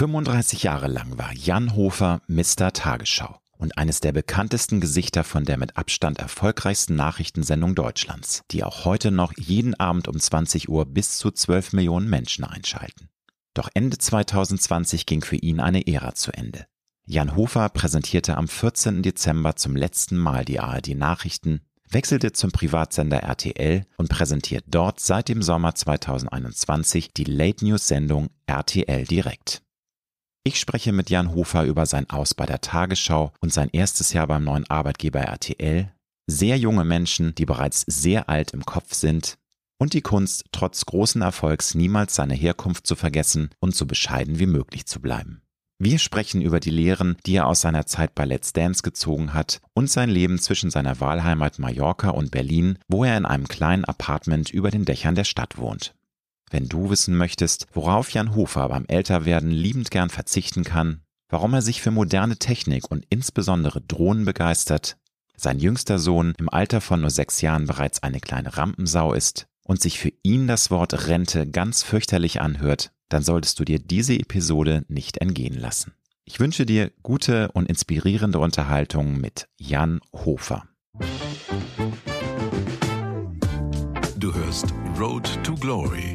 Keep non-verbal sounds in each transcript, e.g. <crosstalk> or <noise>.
35 Jahre lang war Jan Hofer Mr. Tagesschau und eines der bekanntesten Gesichter von der mit Abstand erfolgreichsten Nachrichtensendung Deutschlands, die auch heute noch jeden Abend um 20 Uhr bis zu 12 Millionen Menschen einschalten. Doch Ende 2020 ging für ihn eine Ära zu Ende. Jan Hofer präsentierte am 14. Dezember zum letzten Mal die ARD Nachrichten, wechselte zum Privatsender RTL und präsentiert dort seit dem Sommer 2021 die Late News Sendung RTL Direkt. Ich spreche mit Jan Hofer über sein Aus bei der Tagesschau und sein erstes Jahr beim neuen Arbeitgeber RTL, sehr junge Menschen, die bereits sehr alt im Kopf sind, und die Kunst, trotz großen Erfolgs niemals seine Herkunft zu vergessen und so bescheiden wie möglich zu bleiben. Wir sprechen über die Lehren, die er aus seiner Zeit bei Let's Dance gezogen hat und sein Leben zwischen seiner Wahlheimat Mallorca und Berlin, wo er in einem kleinen Apartment über den Dächern der Stadt wohnt. Wenn du wissen möchtest, worauf Jan Hofer beim Älterwerden liebend gern verzichten kann, warum er sich für moderne Technik und insbesondere Drohnen begeistert, sein jüngster Sohn im Alter von nur sechs Jahren bereits eine kleine Rampensau ist und sich für ihn das Wort Rente ganz fürchterlich anhört, dann solltest du dir diese Episode nicht entgehen lassen. Ich wünsche dir gute und inspirierende Unterhaltung mit Jan Hofer. Du hörst Road to Glory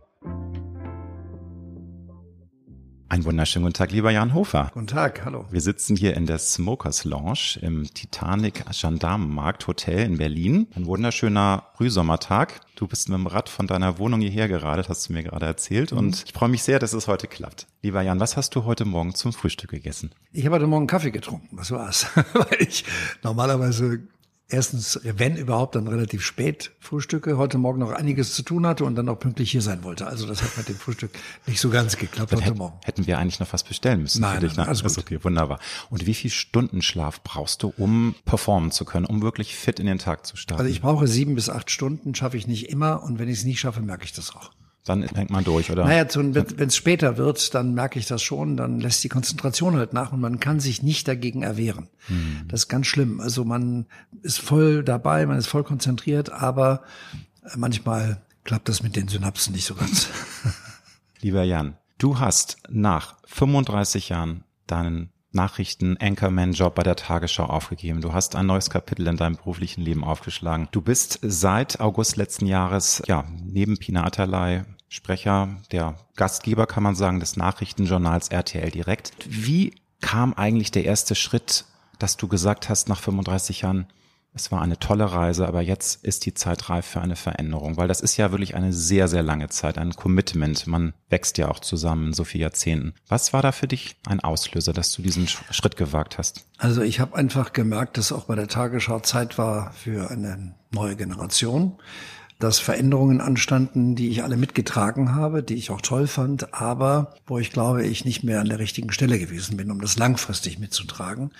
Ein wunderschönen guten Tag, lieber Jan Hofer. Guten Tag, hallo. Wir sitzen hier in der Smokers Lounge im Titanic Gendarmenmarkt Hotel in Berlin. Ein wunderschöner Frühsommertag. Du bist mit dem Rad von deiner Wohnung hierher geradelt, hast du mir gerade erzählt. Mhm. Und ich freue mich sehr, dass es heute klappt. Lieber Jan, was hast du heute Morgen zum Frühstück gegessen? Ich habe heute Morgen Kaffee getrunken. Was war's? <laughs> Weil ich normalerweise erstens, wenn überhaupt, dann relativ spät frühstücke, heute Morgen noch einiges zu tun hatte und dann auch pünktlich hier sein wollte. Also das hat mit dem Frühstück nicht so ganz geklappt heute Morgen. Hätten wir eigentlich noch was bestellen müssen nein, für dich? Nein, alles ist okay, wunderbar. Und wie viel Stunden Schlaf brauchst du, um performen zu können, um wirklich fit in den Tag zu starten? Also ich brauche sieben bis acht Stunden, schaffe ich nicht immer und wenn ich es nicht schaffe, merke ich das auch dann hängt man durch, oder? Naja, wenn es später wird, dann merke ich das schon, dann lässt die Konzentration halt nach und man kann sich nicht dagegen erwehren. Hm. Das ist ganz schlimm. Also man ist voll dabei, man ist voll konzentriert, aber manchmal klappt das mit den Synapsen nicht so ganz. <laughs> Lieber Jan, du hast nach 35 Jahren deinen Nachrichten-Anchorman-Job bei der Tagesschau aufgegeben. Du hast ein neues Kapitel in deinem beruflichen Leben aufgeschlagen. Du bist seit August letzten Jahres, ja, neben Pina Atalay Sprecher, der Gastgeber, kann man sagen, des Nachrichtenjournals RTL Direkt. Wie kam eigentlich der erste Schritt, dass du gesagt hast, nach 35 Jahren, es war eine tolle Reise, aber jetzt ist die Zeit reif für eine Veränderung, weil das ist ja wirklich eine sehr, sehr lange Zeit, ein Commitment. Man wächst ja auch zusammen in so vielen Jahrzehnten. Was war da für dich ein Auslöser, dass du diesen Schritt gewagt hast? Also ich habe einfach gemerkt, dass auch bei der Tagesschau Zeit war für eine neue Generation dass Veränderungen anstanden, die ich alle mitgetragen habe, die ich auch toll fand, aber wo ich glaube, ich nicht mehr an der richtigen Stelle gewesen bin, um das langfristig mitzutragen.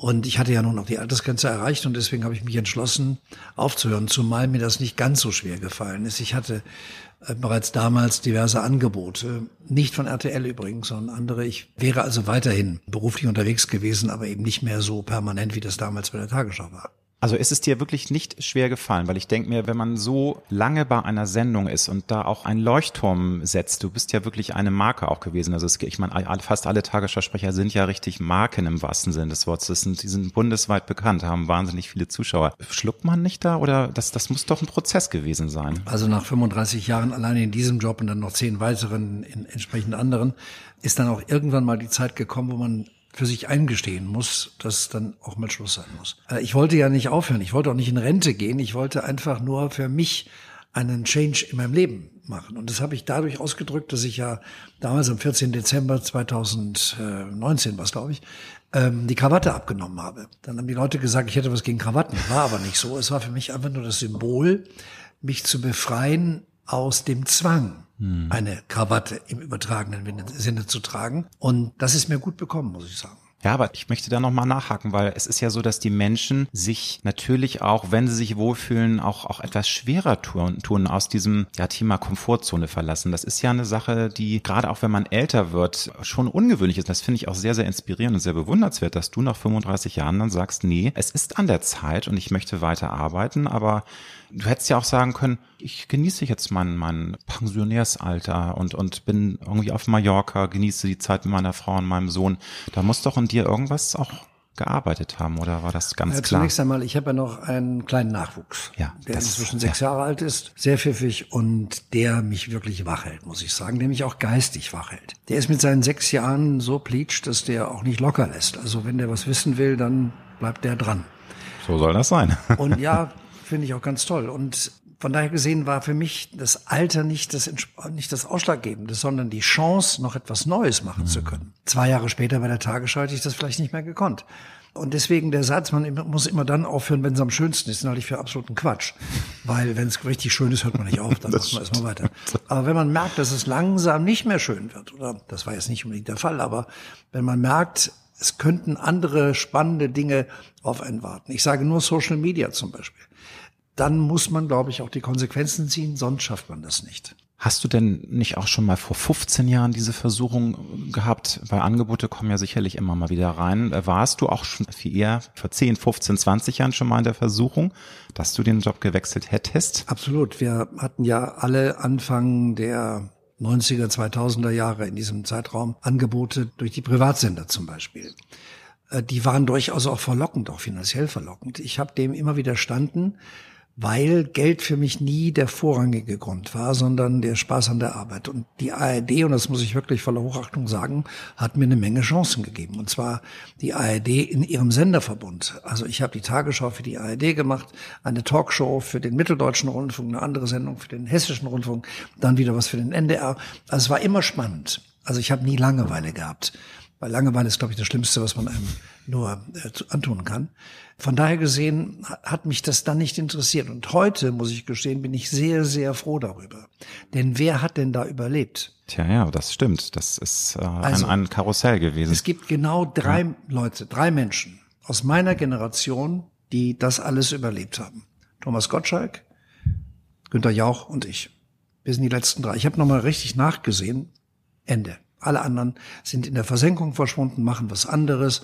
Und ich hatte ja nun noch die Altersgrenze erreicht und deswegen habe ich mich entschlossen, aufzuhören, zumal mir das nicht ganz so schwer gefallen ist. Ich hatte äh, bereits damals diverse Angebote, nicht von RTL übrigens, sondern andere. Ich wäre also weiterhin beruflich unterwegs gewesen, aber eben nicht mehr so permanent, wie das damals bei der Tagesschau war. Also ist es dir wirklich nicht schwer gefallen, weil ich denke mir, wenn man so lange bei einer Sendung ist und da auch einen Leuchtturm setzt, du bist ja wirklich eine Marke auch gewesen. Also es, ich meine, fast alle Tagesschausprecher sind ja richtig Marken im wahrsten Sinne des Wortes. Sind, die sind bundesweit bekannt, haben wahnsinnig viele Zuschauer. Schluckt man nicht da oder das, das muss doch ein Prozess gewesen sein? Also nach 35 Jahren alleine in diesem Job und dann noch zehn weiteren in entsprechend anderen, ist dann auch irgendwann mal die Zeit gekommen, wo man für sich eingestehen muss, dass dann auch mal Schluss sein muss. Äh, ich wollte ja nicht aufhören, ich wollte auch nicht in Rente gehen, ich wollte einfach nur für mich einen Change in meinem Leben machen. Und das habe ich dadurch ausgedrückt, dass ich ja damals am 14. Dezember 2019 was glaube ich, ähm, die Krawatte abgenommen habe. Dann haben die Leute gesagt, ich hätte was gegen Krawatten. War aber nicht so. Es war für mich einfach nur das Symbol, mich zu befreien aus dem Zwang eine Krawatte im übertragenen Sinne zu tragen. Und das ist mir gut bekommen, muss ich sagen. Ja, aber ich möchte da nochmal nachhaken, weil es ist ja so, dass die Menschen sich natürlich auch, wenn sie sich wohlfühlen, auch, auch etwas schwerer tun, tun aus diesem ja, Thema Komfortzone verlassen. Das ist ja eine Sache, die gerade auch wenn man älter wird, schon ungewöhnlich ist. Das finde ich auch sehr, sehr inspirierend und sehr bewundernswert, dass du nach 35 Jahren dann sagst, nee, es ist an der Zeit und ich möchte weiter arbeiten, aber Du hättest ja auch sagen können, ich genieße jetzt mein, mein Pensionärsalter und, und bin irgendwie auf Mallorca, genieße die Zeit mit meiner Frau und meinem Sohn. Da muss doch in dir irgendwas auch gearbeitet haben oder war das ganz ja, klar? Zunächst einmal, ich habe ja noch einen kleinen Nachwuchs, ja, der inzwischen sechs ja. Jahre alt ist, sehr pfiffig und der mich wirklich wach hält, muss ich sagen, der mich auch geistig wach hält. Der ist mit seinen sechs Jahren so pleatscht, dass der auch nicht locker lässt. Also wenn der was wissen will, dann bleibt der dran. So soll das sein. Und ja, <laughs> finde ich auch ganz toll. Und von daher gesehen war für mich das Alter nicht das, nicht das Ausschlaggebende, sondern die Chance, noch etwas Neues machen zu können. Zwei Jahre später bei der Tagesschau hätte ich das vielleicht nicht mehr gekonnt. Und deswegen der Satz, man muss immer dann aufhören, wenn es am schönsten ist, halte ich für absoluten Quatsch. Weil wenn es richtig schön ist, hört man nicht auf, dann <laughs> macht man erstmal weiter. Aber wenn man merkt, dass es langsam nicht mehr schön wird, oder das war jetzt nicht unbedingt der Fall, aber wenn man merkt, es könnten andere spannende Dinge auf einen warten. Ich sage nur Social Media zum Beispiel dann muss man, glaube ich, auch die Konsequenzen ziehen, sonst schafft man das nicht. Hast du denn nicht auch schon mal vor 15 Jahren diese Versuchung gehabt? Weil Angebote kommen ja sicherlich immer mal wieder rein. Warst du auch schon viel eher vor 10, 15, 20 Jahren schon mal in der Versuchung, dass du den Job gewechselt hättest? Absolut. Wir hatten ja alle Anfang der 90er, 2000er Jahre in diesem Zeitraum Angebote durch die Privatsender zum Beispiel. Äh, die waren durchaus auch verlockend, auch finanziell verlockend. Ich habe dem immer widerstanden, weil Geld für mich nie der vorrangige Grund war, sondern der Spaß an der Arbeit. Und die ARD, und das muss ich wirklich voller Hochachtung sagen, hat mir eine Menge Chancen gegeben. Und zwar die ARD in ihrem Senderverbund. Also ich habe die Tagesschau für die ARD gemacht, eine Talkshow für den Mitteldeutschen Rundfunk, eine andere Sendung für den Hessischen Rundfunk, dann wieder was für den NDR. Also es war immer spannend. Also ich habe nie Langeweile gehabt. Weil Langeweile ist, glaube ich, das Schlimmste, was man einem nur äh, antun kann. Von daher gesehen hat mich das dann nicht interessiert. Und heute, muss ich gestehen, bin ich sehr, sehr froh darüber. Denn wer hat denn da überlebt? Tja, ja, das stimmt. Das ist äh, also, ein, ein Karussell gewesen. Es gibt genau drei ja. Leute, drei Menschen aus meiner Generation, die das alles überlebt haben. Thomas Gottschalk, Günter Jauch und ich. Wir sind die letzten drei. Ich habe nochmal richtig nachgesehen. Ende. Alle anderen sind in der Versenkung verschwunden, machen was anderes,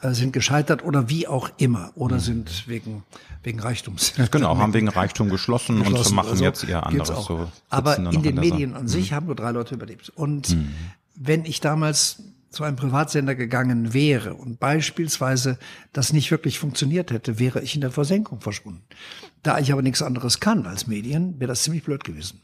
äh, sind gescheitert oder wie auch immer oder mhm. sind wegen wegen Reichtums. Genau, <laughs> haben wegen Reichtum geschlossen, geschlossen und machen also, jetzt eher anderes. So Aber in den Medien an sich mhm. haben nur drei Leute überlebt. Und mhm. wenn ich damals zu einem Privatsender gegangen wäre und beispielsweise das nicht wirklich funktioniert hätte, wäre ich in der Versenkung verschwunden. Da ich aber nichts anderes kann als Medien, wäre das ziemlich blöd gewesen.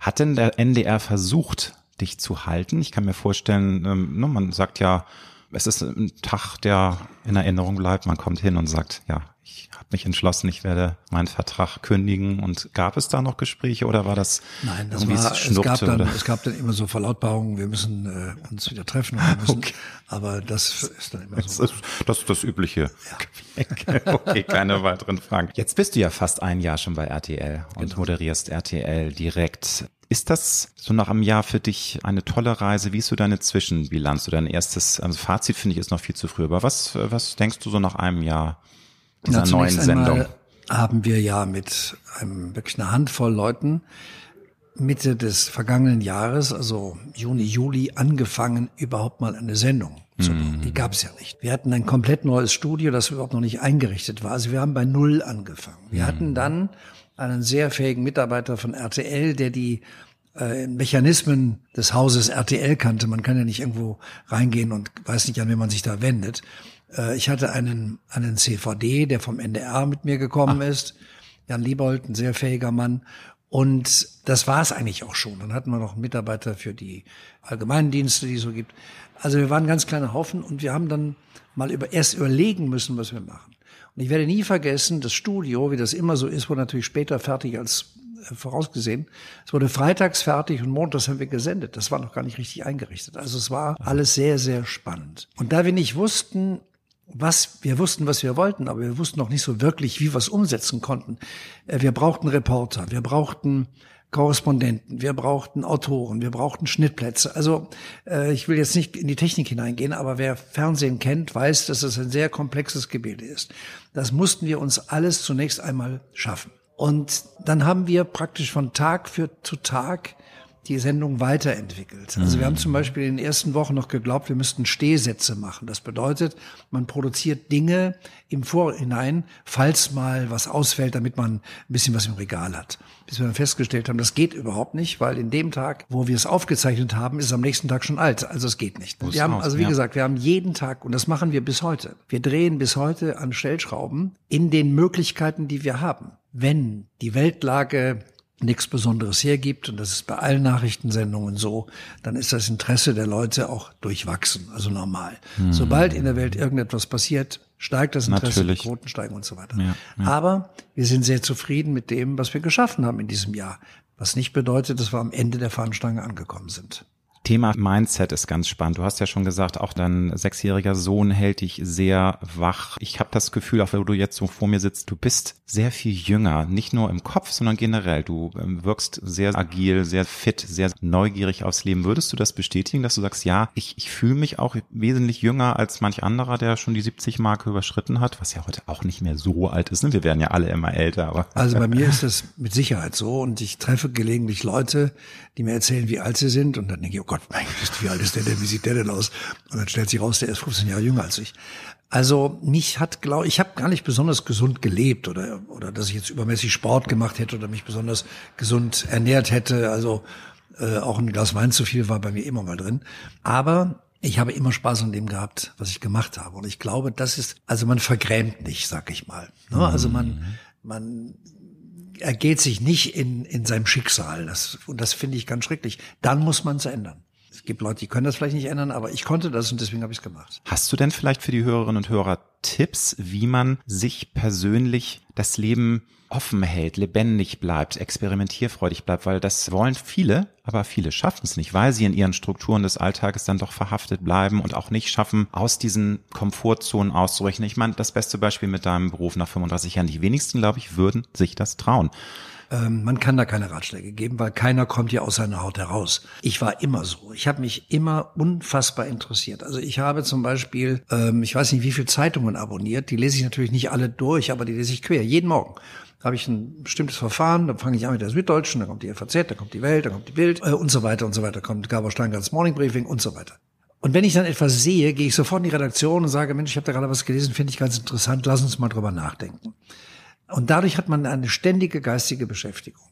Hat denn der NDR versucht, dich zu halten? Ich kann mir vorstellen, ähm, ne, man sagt ja, es ist ein Tag, der in Erinnerung bleibt. Man kommt hin und sagt, ja, ich habe mich entschlossen, ich werde meinen Vertrag kündigen. Und gab es da noch Gespräche oder war das Nein, das war, es gab dann, oder? es gab dann immer so Verlautbarungen, wir müssen äh, uns wieder treffen. Wir müssen, okay. Aber das ist dann immer so. Das ist das, ist das Übliche. Ja. <laughs> okay, keine weiteren Fragen. Jetzt bist du ja fast ein Jahr schon bei RTL und genau. moderierst RTL direkt. Ist das so nach einem Jahr für dich eine tolle Reise? Wie ist so deine Zwischenbilanz oder dein erstes, also Fazit finde ich ist noch viel zu früh, aber was, was denkst du so nach einem Jahr dieser Na, neuen Sendung? Haben wir ja mit einem, wirklich einer Handvoll Leuten Mitte des vergangenen Jahres, also Juni, Juli, angefangen, überhaupt mal eine Sendung zu bauen. Mm. Die gab es ja nicht. Wir hatten ein komplett neues Studio, das überhaupt noch nicht eingerichtet war. Also wir haben bei Null angefangen. Wir mm. hatten dann einen sehr fähigen Mitarbeiter von RTL, der die äh, Mechanismen des Hauses RTL kannte. Man kann ja nicht irgendwo reingehen und weiß nicht, an wen man sich da wendet. Äh, ich hatte einen, einen CVD, der vom NDR mit mir gekommen Ach. ist. Jan Liebold, ein sehr fähiger Mann. Und das war es eigentlich auch schon. Dann hatten wir noch einen Mitarbeiter für die allgemeinen Dienste, die es so gibt. Also wir waren ein ganz kleiner Haufen und wir haben dann mal über, erst überlegen müssen, was wir machen. Und ich werde nie vergessen, das Studio, wie das immer so ist, wurde natürlich später fertig als äh, vorausgesehen. Es wurde freitags fertig und montags haben wir gesendet. Das war noch gar nicht richtig eingerichtet. Also es war alles sehr, sehr spannend. Und da wir nicht wussten, was, wir wussten, was wir wollten, aber wir wussten noch nicht so wirklich, wie wir es umsetzen konnten. Äh, wir brauchten Reporter, wir brauchten Korrespondenten, wir brauchten Autoren, wir brauchten Schnittplätze. Also äh, ich will jetzt nicht in die Technik hineingehen, aber wer Fernsehen kennt, weiß, dass es ein sehr komplexes Gebilde ist. Das mussten wir uns alles zunächst einmal schaffen. Und dann haben wir praktisch von Tag für zu Tag die Sendung weiterentwickelt. Also wir haben zum Beispiel in den ersten Wochen noch geglaubt, wir müssten Stehsätze machen. Das bedeutet, man produziert Dinge im Vorhinein, falls mal was ausfällt, damit man ein bisschen was im Regal hat. Bis wir dann festgestellt haben, das geht überhaupt nicht, weil in dem Tag, wo wir es aufgezeichnet haben, ist es am nächsten Tag schon alt. Also es geht nicht. Wir haben, also wie gesagt, wir haben jeden Tag, und das machen wir bis heute, wir drehen bis heute an Stellschrauben in den Möglichkeiten, die wir haben. Wenn die Weltlage nichts Besonderes hergibt, und das ist bei allen Nachrichtensendungen so, dann ist das Interesse der Leute auch durchwachsen, also normal. Hm. Sobald in der Welt irgendetwas passiert, steigt das Interesse, Natürlich. die Quoten steigen und so weiter. Ja, ja. Aber wir sind sehr zufrieden mit dem, was wir geschaffen haben in diesem Jahr. Was nicht bedeutet, dass wir am Ende der Fahnenstange angekommen sind. Thema Mindset ist ganz spannend. Du hast ja schon gesagt, auch dein sechsjähriger Sohn hält dich sehr wach. Ich habe das Gefühl, auch wenn du jetzt so vor mir sitzt, du bist sehr viel jünger, nicht nur im Kopf, sondern generell. Du ähm, wirkst sehr agil, sehr fit, sehr neugierig aufs Leben. Würdest du das bestätigen, dass du sagst, ja, ich, ich fühle mich auch wesentlich jünger als manch anderer, der schon die 70-Marke überschritten hat, was ja heute auch nicht mehr so alt ist. Ne? Wir werden ja alle immer älter. Aber also bei mir <laughs> ist das mit Sicherheit so und ich treffe gelegentlich Leute, die mir erzählen, wie alt sie sind und dann denke ich, oh Gott, mein Gott, wie alt ist der denn, wie sieht der denn aus? Und dann stellt sich raus, der ist 15 Jahre jünger als ich. Also mich hat, glaube ich, habe gar nicht besonders gesund gelebt oder oder dass ich jetzt übermäßig Sport gemacht hätte oder mich besonders gesund ernährt hätte. Also äh, auch ein Glas Wein zu viel war bei mir immer mal drin. Aber ich habe immer Spaß an dem gehabt, was ich gemacht habe. Und ich glaube, das ist, also man vergrämt nicht, sag ich mal. Ne? Also man, man ergeht sich nicht in, in seinem Schicksal. Das, und das finde ich ganz schrecklich. Dann muss man es ändern. Gibt Leute, die können das vielleicht nicht ändern, aber ich konnte das und deswegen habe ich es gemacht. Hast du denn vielleicht für die Hörerinnen und Hörer Tipps, wie man sich persönlich das Leben offen hält, lebendig bleibt, experimentierfreudig bleibt, weil das wollen viele, aber viele schaffen es nicht, weil sie in ihren Strukturen des Alltages dann doch verhaftet bleiben und auch nicht schaffen, aus diesen Komfortzonen auszubrechen. Ich meine, das beste Beispiel mit deinem Beruf nach 35 Jahren, die wenigsten, glaube ich, würden sich das trauen. Ähm, man kann da keine Ratschläge geben, weil keiner kommt ja aus seiner Haut heraus. Ich war immer so. Ich habe mich immer unfassbar interessiert. Also ich habe zum Beispiel, ähm, ich weiß nicht, wie viele Zeitungen abonniert. Die lese ich natürlich nicht alle durch, aber die lese ich quer, jeden Morgen habe ich ein bestimmtes Verfahren, dann fange ich an mit der Süddeutschen, dann kommt die FAZ, dann kommt die Welt, dann kommt die Bild äh, und so weiter und so weiter, kommt Gabor Steingarts Morning Briefing und so weiter. Und wenn ich dann etwas sehe, gehe ich sofort in die Redaktion und sage, Mensch, ich habe da gerade was gelesen, finde ich ganz interessant, lass uns mal drüber nachdenken. Und dadurch hat man eine ständige geistige Beschäftigung.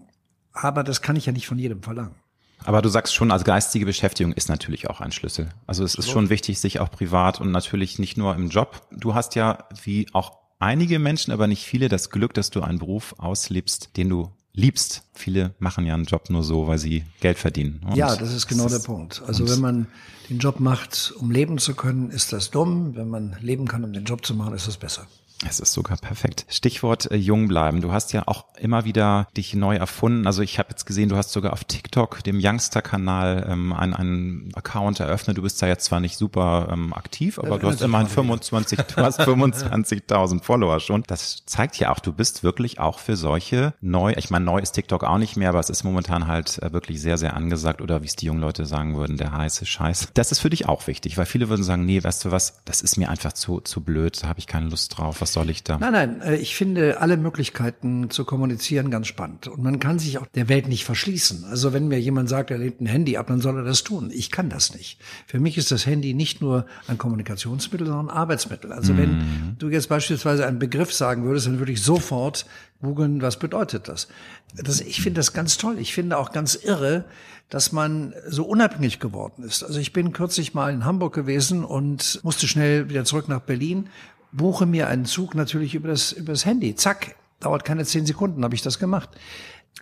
Aber das kann ich ja nicht von jedem verlangen. Aber du sagst schon, also geistige Beschäftigung ist natürlich auch ein Schlüssel. Also es ist schon wichtig, sich auch privat und natürlich nicht nur im Job. Du hast ja, wie auch einige Menschen, aber nicht viele, das Glück, dass du einen Beruf auslebst, den du liebst. Viele machen ja einen Job nur so, weil sie Geld verdienen. Und ja, das ist genau das der Punkt. Also wenn man den Job macht, um leben zu können, ist das dumm. Wenn man leben kann, um den Job zu machen, ist das besser. Es ist sogar perfekt. Stichwort äh, jung bleiben. Du hast ja auch immer wieder dich neu erfunden. Also ich habe jetzt gesehen, du hast sogar auf TikTok, dem Youngster-Kanal, ähm, einen, einen Account eröffnet. Du bist da jetzt zwar nicht super ähm, aktiv, aber du hast immerhin 25, du hast <laughs> 25.000 Follower schon. Das zeigt ja auch, du bist wirklich auch für solche neu, ich meine, neu ist TikTok auch nicht mehr, aber es ist momentan halt äh, wirklich sehr, sehr angesagt oder wie es die jungen Leute sagen würden, der heiße Scheiß. Das ist für dich auch wichtig, weil viele würden sagen, nee, weißt du was, das ist mir einfach zu, zu blöd, da habe ich keine Lust drauf. Was soll ich da? Nein, nein, äh, ich finde alle Möglichkeiten zu kommunizieren ganz spannend. Und man kann sich auch der Welt nicht verschließen. Also wenn mir jemand sagt, er lehnt ein Handy ab, dann soll er das tun. Ich kann das nicht. Für mich ist das Handy nicht nur ein Kommunikationsmittel, sondern ein Arbeitsmittel. Also wenn mhm. du jetzt beispielsweise einen Begriff sagen würdest, dann würde ich sofort googeln, was bedeutet das? das ich finde das ganz toll. Ich finde auch ganz irre, dass man so unabhängig geworden ist. Also ich bin kürzlich mal in Hamburg gewesen und musste schnell wieder zurück nach Berlin buche mir einen Zug natürlich über das, über das Handy. Zack, dauert keine zehn Sekunden, habe ich das gemacht.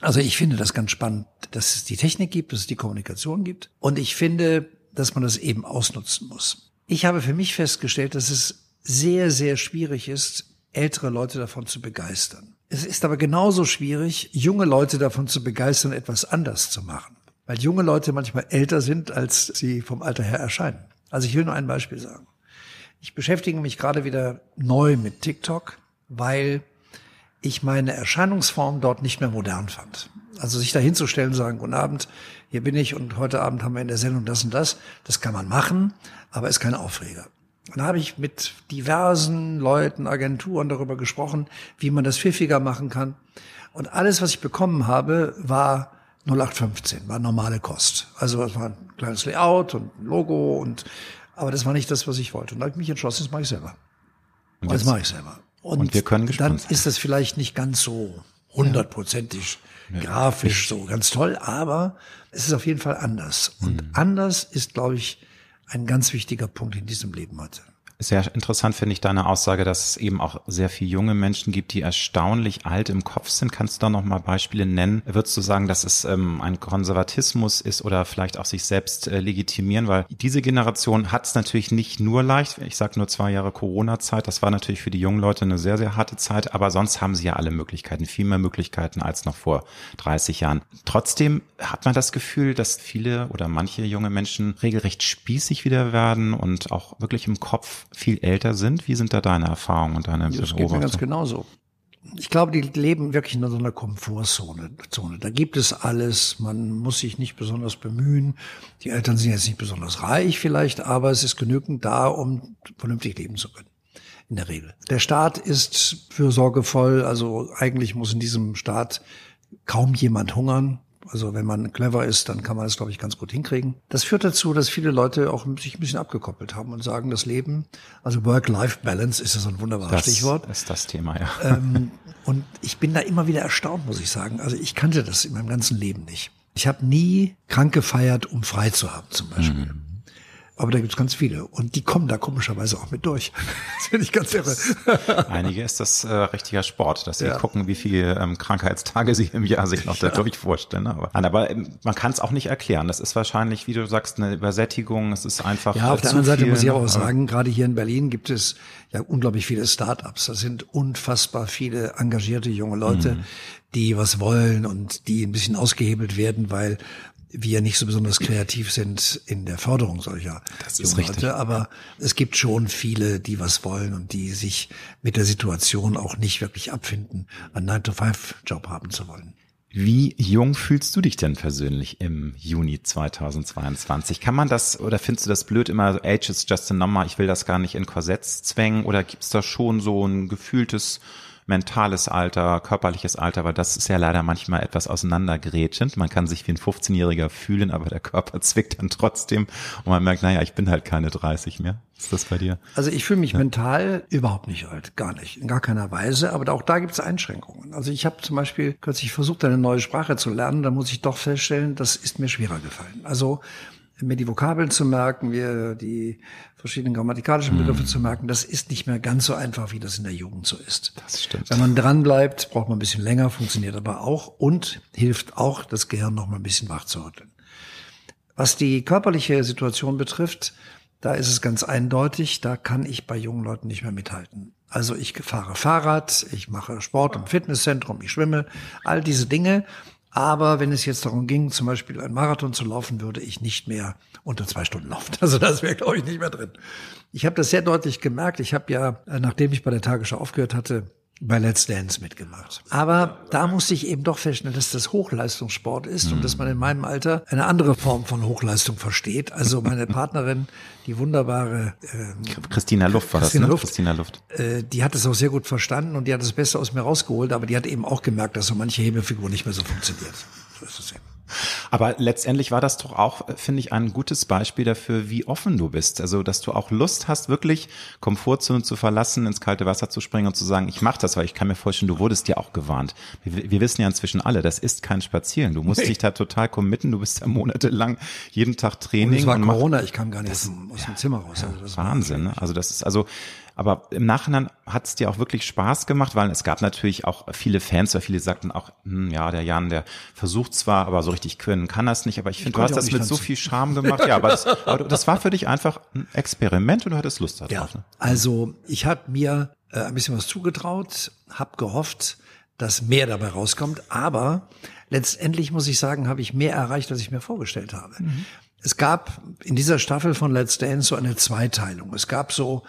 Also ich finde das ganz spannend, dass es die Technik gibt, dass es die Kommunikation gibt. Und ich finde, dass man das eben ausnutzen muss. Ich habe für mich festgestellt, dass es sehr, sehr schwierig ist, ältere Leute davon zu begeistern. Es ist aber genauso schwierig, junge Leute davon zu begeistern, etwas anders zu machen. Weil junge Leute manchmal älter sind, als sie vom Alter her erscheinen. Also ich will nur ein Beispiel sagen. Ich beschäftige mich gerade wieder neu mit TikTok, weil ich meine Erscheinungsform dort nicht mehr modern fand. Also sich da hinzustellen sagen, guten Abend, hier bin ich und heute Abend haben wir in der Sendung das und das, das kann man machen, aber ist kein Aufreger. Dann habe ich mit diversen Leuten, Agenturen darüber gesprochen, wie man das pfiffiger machen kann. Und alles, was ich bekommen habe, war 0815, war normale Kost. Also es war ein kleines Layout und ein Logo und aber das war nicht das, was ich wollte. Und da habe ich mich entschlossen, das mache ich selber. Und das mache ich selber. Und, und wir können gespannt dann sein. ist das vielleicht nicht ganz so hundertprozentig ja. grafisch so ganz toll, aber es ist auf jeden Fall anders. Und mhm. anders ist, glaube ich, ein ganz wichtiger Punkt in diesem Leben heute. Sehr interessant finde ich deine Aussage, dass es eben auch sehr viele junge Menschen gibt, die erstaunlich alt im Kopf sind. Kannst du da noch mal Beispiele nennen? Würdest du sagen, dass es ähm, ein Konservatismus ist oder vielleicht auch sich selbst äh, legitimieren? Weil diese Generation hat es natürlich nicht nur leicht. Ich sage nur zwei Jahre Corona-Zeit. Das war natürlich für die jungen Leute eine sehr, sehr harte Zeit. Aber sonst haben sie ja alle Möglichkeiten, viel mehr Möglichkeiten als noch vor 30 Jahren. Trotzdem hat man das Gefühl, dass viele oder manche junge Menschen regelrecht spießig wieder werden und auch wirklich im Kopf viel älter sind. Wie sind da deine Erfahrungen und deine Das geht mir ganz genauso. Ich glaube, die leben wirklich in so einer Komfortzone. Zone. Da gibt es alles. Man muss sich nicht besonders bemühen. Die Eltern sind jetzt nicht besonders reich vielleicht, aber es ist genügend da, um vernünftig leben zu können. In der Regel. Der Staat ist fürsorgevoll. Also eigentlich muss in diesem Staat kaum jemand hungern. Also wenn man clever ist, dann kann man das, glaube ich, ganz gut hinkriegen. Das führt dazu, dass viele Leute auch sich ein bisschen abgekoppelt haben und sagen, das Leben, also Work-Life-Balance ist ja so ein wunderbares das Stichwort. Das ist das Thema, ja. Ähm, und ich bin da immer wieder erstaunt, muss ich sagen. Also ich kannte das in meinem ganzen Leben nicht. Ich habe nie krank gefeiert, um frei zu haben, zum Beispiel. Mhm. Aber da gibt's ganz viele. Und die kommen da komischerweise auch mit durch. <laughs> das finde ich ganz irre. Einige ist das äh, richtiger Sport, dass sie ja. gucken, wie viele ähm, Krankheitstage sie im Jahr sich noch ja. dadurch vorstellen. Aber, aber ähm, man kann es auch nicht erklären. Das ist wahrscheinlich, wie du sagst, eine Übersättigung. Es ist einfach. Ja, auf der anderen Seite muss ich auch sagen, gerade hier in Berlin gibt es ja unglaublich viele Start-ups. Das sind unfassbar viele engagierte junge Leute, mhm. die was wollen und die ein bisschen ausgehebelt werden, weil wir nicht so besonders kreativ sind in der Förderung solcher das ist richtig. Leute, aber es gibt schon viele, die was wollen und die sich mit der Situation auch nicht wirklich abfinden, einen 9-to-5-Job haben zu wollen. Wie jung fühlst du dich denn persönlich im Juni 2022? Kann man das oder findest du das blöd immer, age is just a number, ich will das gar nicht in Korsetts zwängen oder gibt's da schon so ein gefühltes mentales Alter, körperliches Alter, weil das ist ja leider manchmal etwas auseinandergerätschend. Man kann sich wie ein 15-Jähriger fühlen, aber der Körper <laughs> zwickt dann trotzdem und man merkt, naja, ich bin halt keine 30 mehr. Ist das bei dir? Also ich fühle mich ja. mental überhaupt nicht alt, gar nicht, in gar keiner Weise, aber auch da gibt es Einschränkungen. Also ich habe zum Beispiel kürzlich versucht, eine neue Sprache zu lernen, da muss ich doch feststellen, das ist mir schwerer gefallen. Also mir die Vokabeln zu merken, mir die verschiedenen grammatikalischen Begriffe mm. zu merken, das ist nicht mehr ganz so einfach, wie das in der Jugend so ist. Das stimmt. Wenn man dran bleibt, braucht man ein bisschen länger, funktioniert aber auch und hilft auch, das Gehirn noch mal ein bisschen wach zu rütteln. Was die körperliche Situation betrifft, da ist es ganz eindeutig, da kann ich bei jungen Leuten nicht mehr mithalten. Also ich fahre Fahrrad, ich mache Sport im Fitnesszentrum, ich schwimme, all diese Dinge. Aber wenn es jetzt darum ging, zum Beispiel ein Marathon zu laufen, würde ich nicht mehr unter zwei Stunden laufen. <laughs> Also das wäre, glaube ich, nicht mehr drin. Ich habe das sehr deutlich gemerkt. Ich habe ja, nachdem ich bei der Tagesschau aufgehört hatte, bei Let's Dance mitgemacht. Aber da musste ich eben doch feststellen, dass das Hochleistungssport ist mhm. und dass man in meinem Alter eine andere Form von Hochleistung versteht. Also meine Partnerin, die wunderbare äh, Christina Luft war Christina das, ne? Luft, Christina Luft. Äh, die hat es auch sehr gut verstanden und die hat das Beste aus mir rausgeholt, aber die hat eben auch gemerkt, dass so manche Hebelfigur nicht mehr so funktioniert. So ist es eben. Aber letztendlich war das doch auch, finde ich, ein gutes Beispiel dafür, wie offen du bist. Also, dass du auch Lust hast, wirklich Komfortzone zu verlassen, ins kalte Wasser zu springen und zu sagen, ich mache das, weil ich kann mir vorstellen, du wurdest ja auch gewarnt. Wir, wir wissen ja inzwischen alle, das ist kein Spazieren. Du musst nee. dich da total committen. Du bist ja monatelang jeden Tag Training. Und es war und Corona, ich kam gar nicht das, aus, dem, aus dem Zimmer raus. Also Wahnsinn. Ne? Also das ist also aber im Nachhinein hat es dir auch wirklich Spaß gemacht, weil es gab natürlich auch viele Fans, weil viele sagten auch, hm, ja, der Jan, der versucht zwar, aber so richtig können kann das nicht. Aber ich finde, du hast das mit so viel Charme gemacht. ja, aber das, <laughs> aber das, war für dich einfach ein Experiment und du hattest Lust darauf. Ja, ne? also ich habe mir äh, ein bisschen was zugetraut, habe gehofft, dass mehr dabei rauskommt, aber letztendlich muss ich sagen, habe ich mehr erreicht, als ich mir vorgestellt habe. Mhm. Es gab in dieser Staffel von Let's Dance so eine Zweiteilung. Es gab so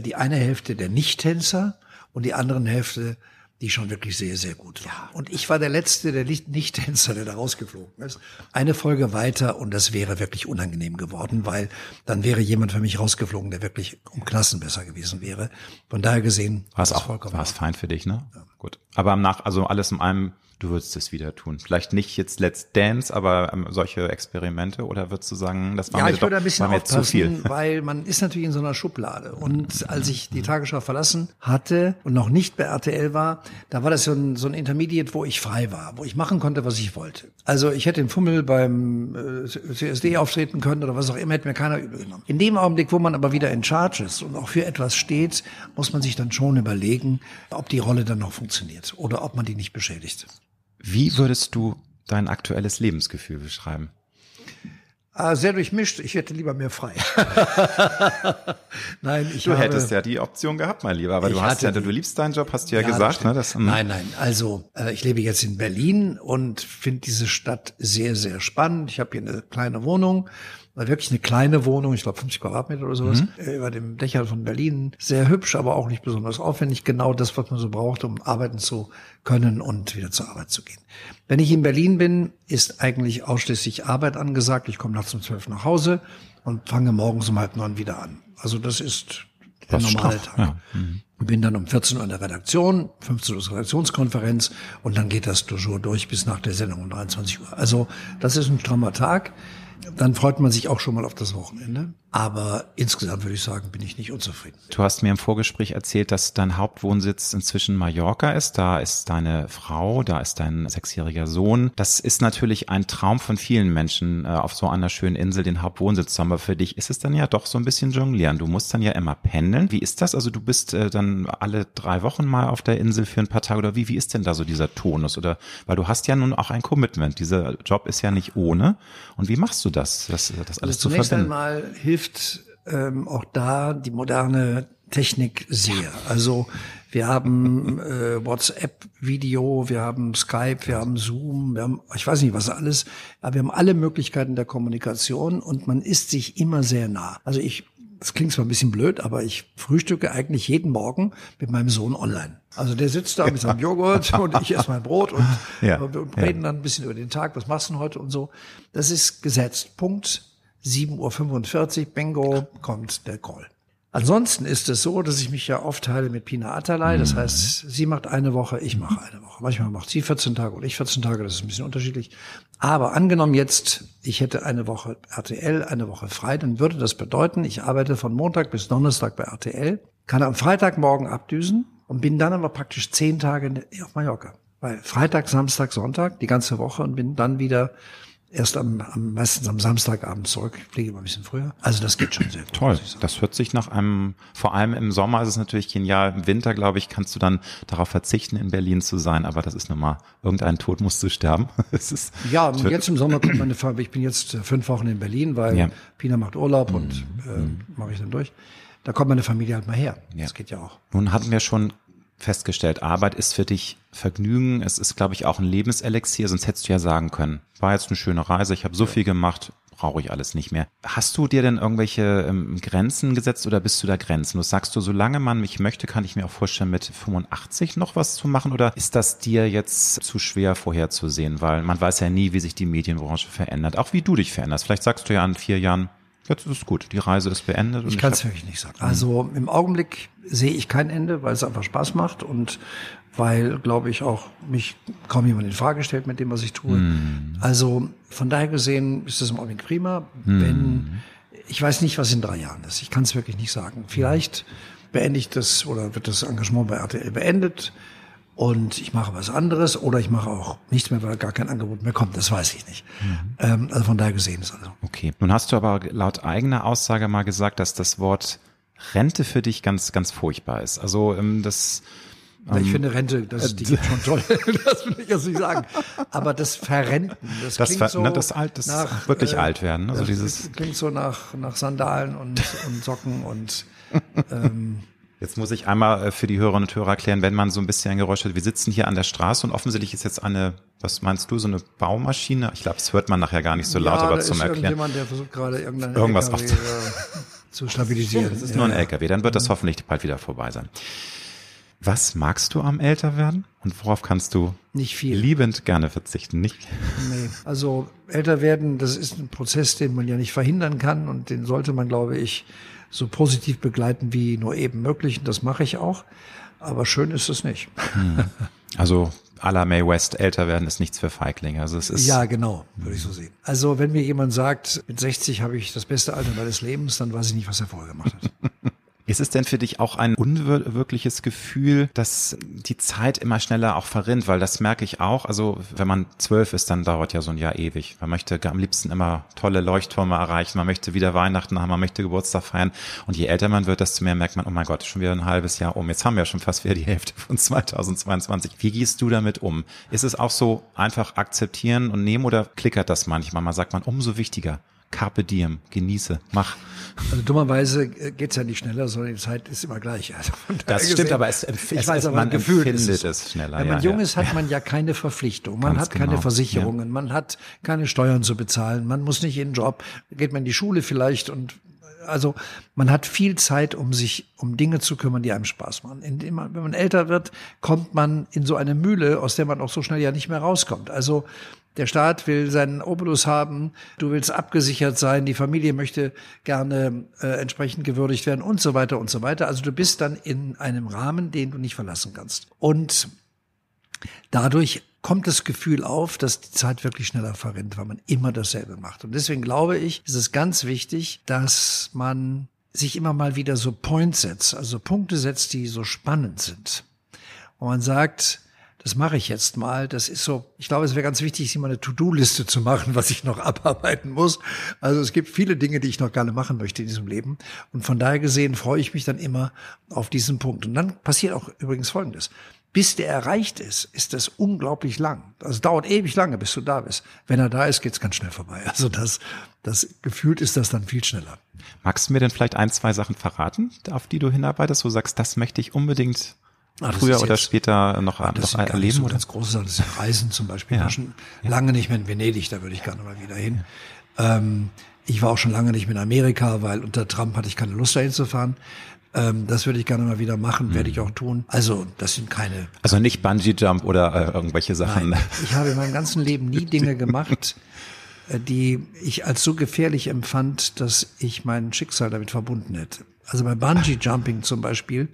die eine Hälfte der Nicht-Tänzer und die andere Hälfte die schon wirklich sehr, sehr gut war. Und ich war der Letzte, der Nicht-Tänzer, der da rausgeflogen ist. Eine Folge weiter und das wäre wirklich unangenehm geworden, weil dann wäre jemand für mich rausgeflogen, der wirklich um Klassen besser gewesen wäre. Von daher gesehen war es auch vollkommen war es fein für dich, ne? Ja. Gut. Aber nach, also alles in allem du würdest es wieder tun. Vielleicht nicht jetzt Let's Dance, aber ähm, solche Experimente oder würdest du sagen, das war ja, mir, ich doch, ein bisschen war zu viel? Weil man ist natürlich in so einer Schublade. Und als ich die Tagesschau verlassen hatte und noch nicht bei RTL war, da war das so ein, so ein Intermediate, wo ich frei war, wo ich machen konnte, was ich wollte. Also ich hätte den Fummel beim äh, CSD auftreten können oder was auch immer, hätte mir keiner übel genommen. In dem Augenblick, wo man aber wieder in Charge ist und auch für etwas steht, muss man sich dann schon überlegen, ob die Rolle dann noch funktioniert oder ob man die nicht beschädigt. Wie würdest du dein aktuelles Lebensgefühl beschreiben? Ah, sehr durchmischt. Ich hätte lieber mehr frei. <laughs> nein, ich Du habe, hättest ja die Option gehabt, mein Lieber, aber du hast ja, du liebst deinen Job, hast du ja, ja gesagt. Ne, das, hm. nein, nein. Also äh, ich lebe jetzt in Berlin und finde diese Stadt sehr, sehr spannend. Ich habe hier eine kleine Wohnung war wirklich eine kleine Wohnung, ich glaube 50 Quadratmeter oder sowas, mhm. Äh, über dem Dächer von Berlin. Sehr hübsch, aber auch nicht besonders aufwendig. Genau das, was man so braucht, um arbeiten zu können und wieder zur Arbeit zu gehen. Wenn ich in Berlin bin, ist eigentlich ausschließlich Arbeit angesagt. Ich komme nachts um zwölf nach Hause und fange morgens um halb neun wieder an. Also das ist der das normale Tag. Ja. Mhm. Bin dann um 14 Uhr in der Redaktion, 15 Uhr ist Redaktionskonferenz und dann geht das toujours durch bis nach der Sendung um 23 Uhr. Also das ist ein strammer Tag dann freut man sich auch schon mal auf das Wochenende. Aber insgesamt würde ich sagen, bin ich nicht unzufrieden. Du hast mir im Vorgespräch erzählt, dass dein Hauptwohnsitz inzwischen Mallorca ist. Da ist deine Frau, da ist dein sechsjähriger Sohn. Das ist natürlich ein Traum von vielen Menschen, äh, auf so einer schönen Insel den Hauptwohnsitz zu haben. Aber für dich ist es dann ja doch so ein bisschen jonglieren. Du musst dann ja immer pendeln. Wie ist das? Also du bist äh, dann alle drei Wochen mal auf der Insel für ein paar Tage oder wie? Wie ist denn da so dieser Tonus? Oder weil du hast ja nun auch ein Commitment. Dieser Job ist ja nicht ohne. Und wie machst du das, das, das alles also zu verbinden? Einmal hilft hilft ähm, auch da die moderne Technik sehr. Also wir haben äh, WhatsApp-Video, wir haben Skype, wir haben Zoom, wir haben, ich weiß nicht was alles, aber wir haben alle Möglichkeiten der Kommunikation und man ist sich immer sehr nah. Also ich, das klingt zwar ein bisschen blöd, aber ich frühstücke eigentlich jeden Morgen mit meinem Sohn online. Also der sitzt da mit seinem Joghurt <laughs> und ich esse mein Brot und, ja, und reden ja. dann ein bisschen über den Tag, was machst du denn heute und so. Das ist gesetzt. Punkt 7.45 Uhr, bingo, kommt der Call. Ansonsten ist es so, dass ich mich ja aufteile mit Pina Atalay. Das mhm. heißt, sie macht eine Woche, ich mache eine Woche. Manchmal macht sie 14 Tage und ich 14 Tage, das ist ein bisschen unterschiedlich. Aber angenommen jetzt, ich hätte eine Woche RTL, eine Woche frei, dann würde das bedeuten, ich arbeite von Montag bis Donnerstag bei RTL, kann am Freitagmorgen abdüsen und bin dann aber praktisch zehn Tage auf Mallorca. Weil Freitag, Samstag, Sonntag, die ganze Woche und bin dann wieder erst am, am meistens am Samstagabend zurück. Ich fliege immer ein bisschen früher. Also das geht schon sehr gut. Toll. Das hört sich nach einem, vor allem im Sommer ist es natürlich genial. Im Winter, glaube ich, kannst du dann darauf verzichten, in Berlin zu sein. Aber das ist nun mal, irgendein Tod musst du sterben. <laughs> es ist, ja, und jetzt im Sommer kommt meine Frage, ich bin jetzt fünf Wochen in Berlin, weil ja. Pina macht Urlaub mhm. und äh, mache ich dann durch. Da kommt meine Familie halt mal her. Ja. Das geht ja auch. Nun hatten wir schon festgestellt, Arbeit ist für dich Vergnügen. Es ist, glaube ich, auch ein Lebenselixier, sonst hättest du ja sagen können, war jetzt eine schöne Reise, ich habe so viel gemacht, brauche ich alles nicht mehr. Hast du dir denn irgendwelche ähm, Grenzen gesetzt oder bist du da Grenzen? Du sagst du, solange man mich möchte, kann ich mir auch vorstellen, mit 85 noch was zu machen oder ist das dir jetzt zu schwer vorherzusehen? Weil man weiß ja nie, wie sich die Medienbranche verändert, auch wie du dich veränderst. Vielleicht sagst du ja in vier Jahren, Jetzt ist es gut. Die Reise ist beendet. ich kann es wirklich nicht sagen. Also im Augenblick sehe ich kein Ende, weil es einfach Spaß macht und weil, glaube ich, auch mich kaum jemand in Frage stellt mit dem, was ich tue. Mm. Also von daher gesehen ist das im Augenblick prima. Mm. Wenn ich weiß nicht, was in drei Jahren ist. Ich kann es wirklich nicht sagen. Vielleicht beende ich das oder wird das Engagement bei RTL beendet und ich mache was anderes oder ich mache auch nichts mehr, weil gar kein Angebot mehr kommt. Das weiß ich nicht. Mhm. Ähm, also von daher gesehen ist also. Okay. Nun hast du aber laut eigener Aussage mal gesagt, dass das Wort Rente für dich ganz, ganz furchtbar ist. Also ähm, das ich ähm, finde Rente, das, die gibt schon toll. <laughs> <laughs> das will ich jetzt nicht sagen. Aber das Verrenten, das, das klingt so ne, das alt, das nach, wirklich äh, alt werden. Also dieses klingt so nach nach Sandalen und, und Socken und <laughs> ähm, Jetzt muss ich einmal äh, für die Hörerinnen und Hörer erklären, wenn man so ein bisschen ein Geräusch hat. Wir sitzen hier an der Straße und offensichtlich ist jetzt eine, was meinst du, so eine Baumaschine? Ich glaube, das hört man nachher gar nicht so laut, ja, aber zum Erklären. Irgendjemand, der versucht gerade irgendwas LKW, äh, zu stabilisieren. Das ist nur ein LKW, dann wird das hoffentlich bald wieder vorbei sein. Was magst du am Älterwerden und worauf kannst du nicht viel liebend gerne verzichten? Nicht? Nee, also älter werden, das ist ein Prozess, den man ja nicht verhindern kann und den sollte man, glaube ich, so positiv begleiten wie nur eben möglich. Und das mache ich auch. Aber schön ist es nicht. Hm. Also à la May West, älter werden ist nichts für Feiglinge. Also es ist ja, genau, würde ich so sehen. Also wenn mir jemand sagt, mit 60 habe ich das beste Alter meines Lebens, dann weiß ich nicht, was er vorher gemacht hat. <laughs> Ist es denn für dich auch ein unwirkliches Gefühl, dass die Zeit immer schneller auch verrinnt? Weil das merke ich auch. Also wenn man zwölf ist, dann dauert ja so ein Jahr ewig. Man möchte am liebsten immer tolle Leuchttürme erreichen. Man möchte wieder Weihnachten haben. Man möchte Geburtstag feiern. Und je älter man wird, desto mehr merkt man, oh mein Gott, schon wieder ein halbes Jahr um. Jetzt haben wir ja schon fast wieder die Hälfte von <laughs> 2022. Wie gehst du damit um? Ist es auch so einfach akzeptieren und nehmen oder klickert das manchmal? Man sagt man, umso wichtiger. Carpe diem, genieße, mach. Also dummerweise geht's ja nicht schneller, sondern die Zeit ist immer gleich. Also das stimmt, gesehen, aber es, ich es, weiß, aber man Gefühl empfindet es, es schneller. Wenn man ja, jung ist, hat man ja keine Verpflichtung. Man Ganz hat keine genau. Versicherungen, ja. man hat keine Steuern zu bezahlen, man muss nicht in den Job, geht man in die Schule vielleicht und also man hat viel Zeit, um sich um Dinge zu kümmern, die einem Spaß machen. Indem man, wenn man älter wird, kommt man in so eine Mühle, aus der man auch so schnell ja nicht mehr rauskommt. Also der Staat will seinen Obolus haben, du willst abgesichert sein, die Familie möchte gerne äh, entsprechend gewürdigt werden und so weiter und so weiter. Also du bist dann in einem Rahmen, den du nicht verlassen kannst. Und dadurch kommt das Gefühl auf, dass die Zeit wirklich schneller verrinnt, weil man immer dasselbe macht. Und deswegen glaube ich, ist es ganz wichtig, dass man sich immer mal wieder so Points setzt, also Punkte setzt, die so spannend sind. Und man sagt, das mache ich jetzt mal. Das ist so, ich glaube, es wäre ganz wichtig, sich mal eine To-Do-Liste zu machen, was ich noch <laughs> abarbeiten muss. Also es gibt viele Dinge, die ich noch gerne machen möchte in diesem Leben. Und von daher gesehen freue ich mich dann immer auf diesen Punkt. Und dann passiert auch übrigens Folgendes. Bis der erreicht ist, ist das unglaublich lang. Also dauert ewig lange, bis du da bist. Wenn er da ist, geht's ganz schnell vorbei. <laughs> Also das, das gefühlt ist das dann viel schneller. Magst du mir denn vielleicht ein, zwei Sachen verraten, auf die du hinarbeitest, wo du sagst, das möchte ich unbedingt Ah, früher oder später noch, ah, noch erleben? So oder? ganz große Sachen, das sind Reisen zum Beispiel. Ja. Schon ja. lange nicht mehr in Venedig, da würde ich gerne mal wieder hin. Ähm, ich war auch schon lange nicht mehr in Amerika, weil unter Trump hatte ich keine Lust dahin zu fahren. Ähm, das würde ich gerne mal wieder machen, mhm. werde ich auch tun. Also das sind keine. Also nicht Bungee Jump oder äh, irgendwelche Sachen. Nein, ich habe in meinem ganzen Leben nie <laughs> Dinge gemacht, äh, die ich als so gefährlich empfand, dass ich mein Schicksal damit verbunden hätte. Also bei Bungee Jumping zum Beispiel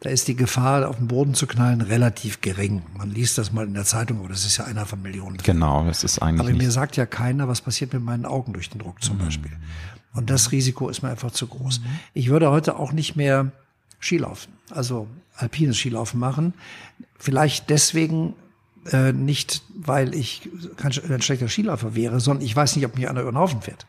da ist die Gefahr, auf den Boden zu knallen, relativ gering. Man liest das mal in der Zeitung, aber das ist ja einer von Millionen. Genau, das ist eigentlich. Aber mir sagt ja keiner, was passiert mit meinen Augen durch den Druck zum mhm. Beispiel. Und das Risiko ist mir einfach zu groß. Mhm. Ich würde heute auch nicht mehr Skilaufen, also alpines Skilaufen machen. Vielleicht deswegen äh, nicht, weil ich kein, ein schlechter Skiläufer wäre, sondern ich weiß nicht, ob mir einer über den Haufen fährt.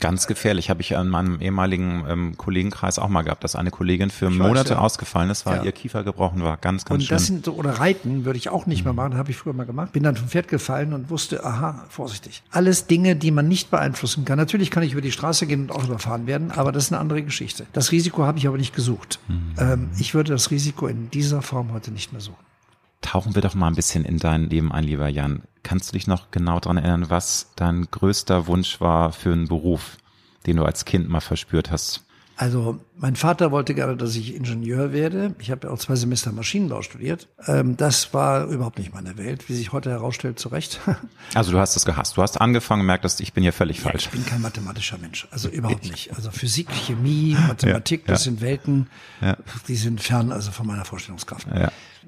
Ganz gefährlich. Habe ich an meinem ehemaligen ähm, Kollegenkreis auch mal gehabt, dass eine Kollegin für ich Monate weiß, ja. ausgefallen ist, weil ja. ihr Kiefer gebrochen war. Ganz, ganz und schlimm. Und das sind so, oder Reiten würde ich auch nicht mehr machen, habe ich früher mal gemacht. Bin dann vom Pferd gefallen und wusste, aha, vorsichtig. Alles Dinge, die man nicht beeinflussen kann. Natürlich kann ich über die Straße gehen und auch überfahren werden, aber das ist eine andere Geschichte. Das Risiko habe ich aber nicht gesucht. Mhm. Ähm, ich würde das Risiko in dieser Form heute nicht mehr suchen. Tauchen wir doch mal ein bisschen in dein Leben ein, lieber Jan. Kannst du dich noch genau daran erinnern, was dein größter Wunsch war für einen Beruf, den du als Kind mal verspürt hast? Also mein Vater wollte gerne, dass ich Ingenieur werde. Ich habe ja auch zwei Semester Maschinenbau studiert. Ähm, das war überhaupt nicht meine Welt, wie sich heute herausstellt, zu Recht. <laughs> Also du hast das gehasst. Du hast angefangen und merktest, ich bin hier völlig ja, falsch. Ich bin kein mathematischer Mensch. Also überhaupt nicht. Also Physik, Chemie, Mathematik, ja, das sind Welten, die sind fern also von meiner Vorstellungskraft.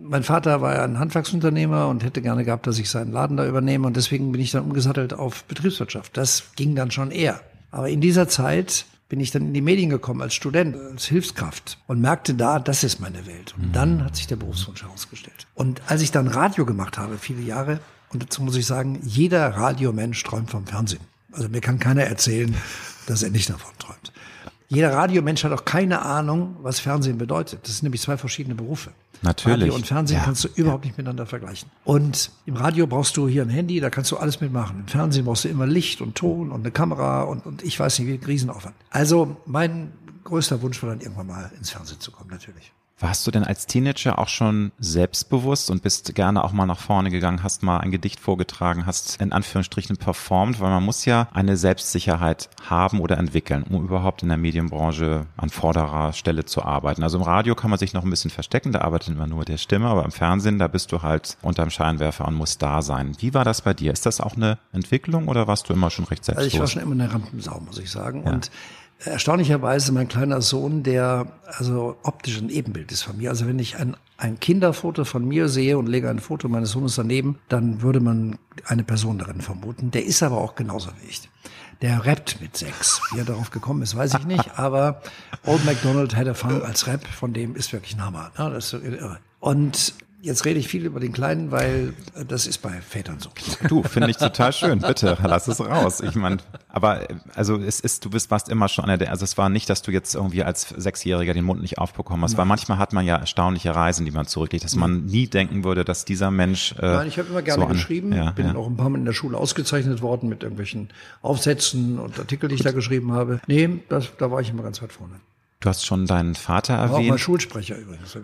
Mein Vater war ja ein Handwerksunternehmer und hätte gerne gehabt, dass ich seinen Laden da übernehme. Und deswegen bin ich dann umgesattelt auf Betriebswirtschaft. Das ging dann schon eher. Aber in dieser Zeit bin ich dann in die Medien gekommen als Student, als Hilfskraft und merkte da, das ist meine Welt. Und mhm. dann hat sich der Berufswunsch herausgestellt. Und als ich dann Radio gemacht habe, viele Jahre, und dazu muss ich sagen, jeder Radiomensch träumt vom Fernsehen. Also mir kann keiner erzählen, dass er nicht davon träumt. Jeder Radiomensch hat auch keine Ahnung, was Fernsehen bedeutet. Das sind nämlich zwei verschiedene Berufe. Natürlich. Radio und Fernsehen ja. kannst du überhaupt nicht miteinander vergleichen. Und im Radio brauchst du hier ein Handy, da kannst du alles mitmachen. Im Fernsehen brauchst du immer Licht und Ton und eine Kamera und, und ich weiß nicht, wie Riesenaufwand. Also mein größter Wunsch war dann irgendwann mal ins Fernsehen zu kommen, natürlich. Warst du denn als Teenager auch schon selbstbewusst und bist gerne auch mal nach vorne gegangen, hast mal ein Gedicht vorgetragen, hast in Anführungsstrichen performt, weil man muss ja eine Selbstsicherheit haben oder entwickeln, um überhaupt in der Medienbranche an vorderer Stelle zu arbeiten. Also im Radio kann man sich noch ein bisschen verstecken, da arbeitet man nur der Stimme, aber im Fernsehen, da bist du halt unterm Scheinwerfer und musst da sein. Wie war das bei dir? Ist das auch eine Entwicklung oder warst du immer schon recht selbstbewusst? Also ich war schon immer eine Rampensau, muss ich sagen. Ja. Und erstaunlicherweise mein kleiner Sohn, der also optisch ein Ebenbild ist von mir. Also wenn ich ein, ein Kinderfoto von mir sehe und lege ein Foto meines Sohnes daneben, dann würde man eine Person darin vermuten. Der ist aber auch genauso wie ich. Der rappt mit sechs. Wie er darauf gekommen ist, weiß ich nicht. <laughs> Aber Old MacDonald had a fun als Rap, von dem ist wirklich ein Hammer. Ne? Das ist irre. Und Jetzt rede ich viel über den Kleinen, weil das ist bei Vätern so. <laughs> Du, finde ich total schön. Bitte, lass es raus. Ich meine, aber also es ist, du bist warst immer schon einer der, also es war nicht, dass du jetzt irgendwie als Sechsjähriger den Mund nicht aufbekommen hast, Nein. weil manchmal hat man ja erstaunliche Reisen, die man zurücklegt, dass man nie denken würde, dass dieser Mensch. Äh, Nein, ich habe immer gerne so geschrieben, ja, bin ja. auch ein paar Mal in der Schule ausgezeichnet worden mit irgendwelchen Aufsätzen und Artikel, die ich da geschrieben habe. Nee, das, da war ich immer ganz weit vorne. Du hast schon deinen Vater erwähnt. War auch mal Schulsprecher übrigens.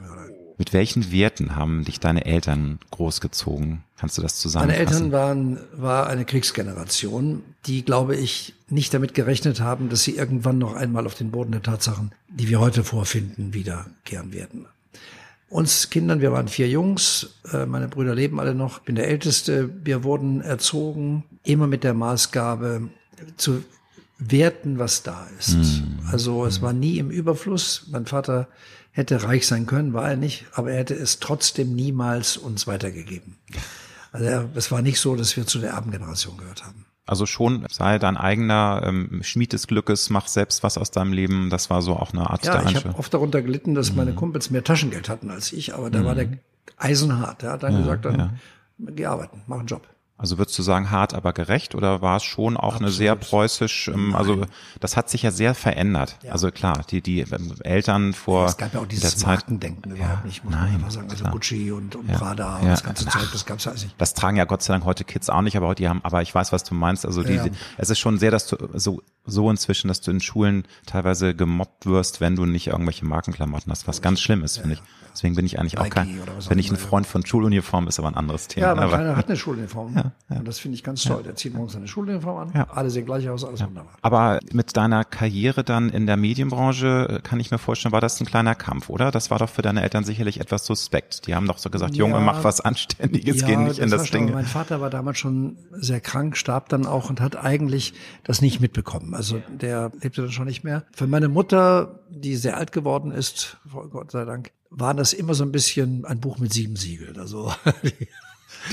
Mit welchen Werten haben dich deine Eltern großgezogen? Kannst du das zusammenfassen? Meine Eltern waren war eine Kriegsgeneration, die, glaube ich, nicht damit gerechnet haben, dass sie irgendwann noch einmal auf den Boden der Tatsachen, die wir heute vorfinden, wiederkehren werden. Uns Kindern, wir waren vier Jungs, äh, meine Brüder leben alle noch, bin der Älteste. Wir wurden erzogen, immer mit der Maßgabe zu werten, was da ist. Mhm. Also es war nie im Überfluss. Mein Vater hätte reich sein können, war er nicht, aber er hätte es trotzdem niemals uns weitergegeben. Also er, es war nicht so, dass wir zu der Erbengeneration gehört haben. Also schon sei dein eigener ähm, Schmied des Glückes, mach selbst was aus deinem Leben. Das war so auch eine Art ja, der ich habe oft darunter gelitten, dass mhm. meine Kumpels mehr Taschengeld hatten als ich, aber da mhm. war der eisenhart. Der hat dann ja, gesagt, dann ja. geh arbeiten, mach einen Job. Also würdest du sagen, hart, aber gerecht oder war es schon auch Absolut. eine sehr preußisch, ähm, also das hat sich ja sehr verändert. Ja. Also klar, die, die ähm, Eltern vor ja, Es gab ja auch dieses Markendenken ja, überhaupt nicht, muss nein, man einfach sagen. Also klar. Gucci und, und Prada und das ganze Zeug, das gab's ja nicht. Das tragen ja Gott sei Dank heute Kids auch nicht, aber die haben, aber ich weiß, was du meinst. Also die, es ist schon sehr, dass du so, so inzwischen, dass du in Schulen teilweise gemobbt wirst, wenn du nicht irgendwelche Markenklamotten hast, was ganz schlimm ist, finde ich. Deswegen bin ich eigentlich auch kein, bin ich ein Freund von Schuluniform, ist aber ein anderes Thema. Ja, mein Kleiner hat eine Schuluniform. Ja, ja. Und das finde ich ganz toll. Der zieht morgens seine Schuluniform an. Ja. Alle sehen gleich aus, alles wunderbar. Aber mit deiner Karriere dann in der Medienbranche, äh, kann ich mir vorstellen, war das ein kleiner Kampf, oder? Das war doch für deine Eltern sicherlich etwas suspekt. Die haben doch so gesagt, Junge, mach was Anständiges, geh nicht in das, das Ding. Mein Vater war damals schon sehr krank, starb dann auch und hat eigentlich das nicht mitbekommen. Also der lebte dann schon nicht mehr. Für meine Mutter, die sehr alt geworden ist, Gott sei Dank, war das immer so ein bisschen ein Buch mit sieben Siegeln. Also <laughs>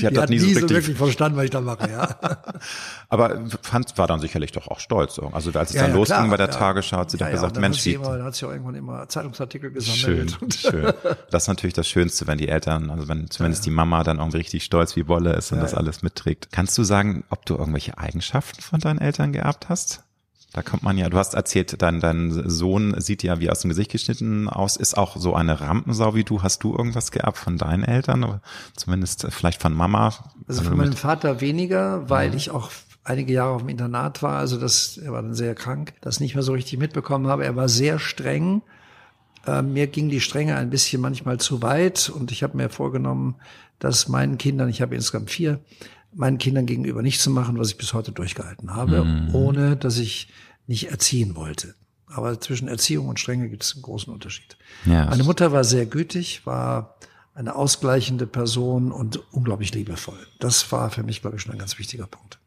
die hat die das hat nie, so, wirklich, wirklich verstanden, was ich da mache, ja. <laughs> Aber fand, war dann sicherlich doch auch stolz. Also als es ja, dann ja, losging klar, bei der ja. Tagesschau, hat sie doch gesagt, Mensch, wie. Immer, dann hat sie auch irgendwann immer Zeitungsartikel gesammelt. Schön, <laughs> schön. Das ist natürlich das Schönste, wenn die Eltern, also wenn zumindest die Mama dann irgendwie richtig stolz wie Wolle ist und das alles mitträgt. Kannst du sagen, ob du irgendwelche Eigenschaften von deinen Eltern geerbt hast? Da kommt man ja, du hast erzählt, dein, dein Sohn sieht ja wie aus dem Gesicht geschnitten aus, ist auch so eine Rampensau wie du. Hast du irgendwas geerbt von deinen Eltern? Oder zumindest vielleicht von Mama? Also von meinem Vater weniger, weil ja. ich auch einige Jahre auf dem Internat war. Also das, er war dann sehr krank, das nicht mehr so richtig mitbekommen habe. Er war sehr streng. Äh, mir ging die Strenge ein bisschen manchmal zu weit und ich habe mir vorgenommen, dass meinen Kindern, ich habe insgesamt vier, meinen Kindern gegenüber nicht zu machen, was ich bis heute durchgehalten habe, mhm. ohne dass ich nicht erziehen wollte. Aber zwischen Erziehung und Strenge gibt es einen großen Unterschied. Ja. Meine Mutter war sehr gütig, war eine ausgleichende Person und unglaublich liebevoll. Das war für mich, glaube ich, schon ein ganz wichtiger Punkt.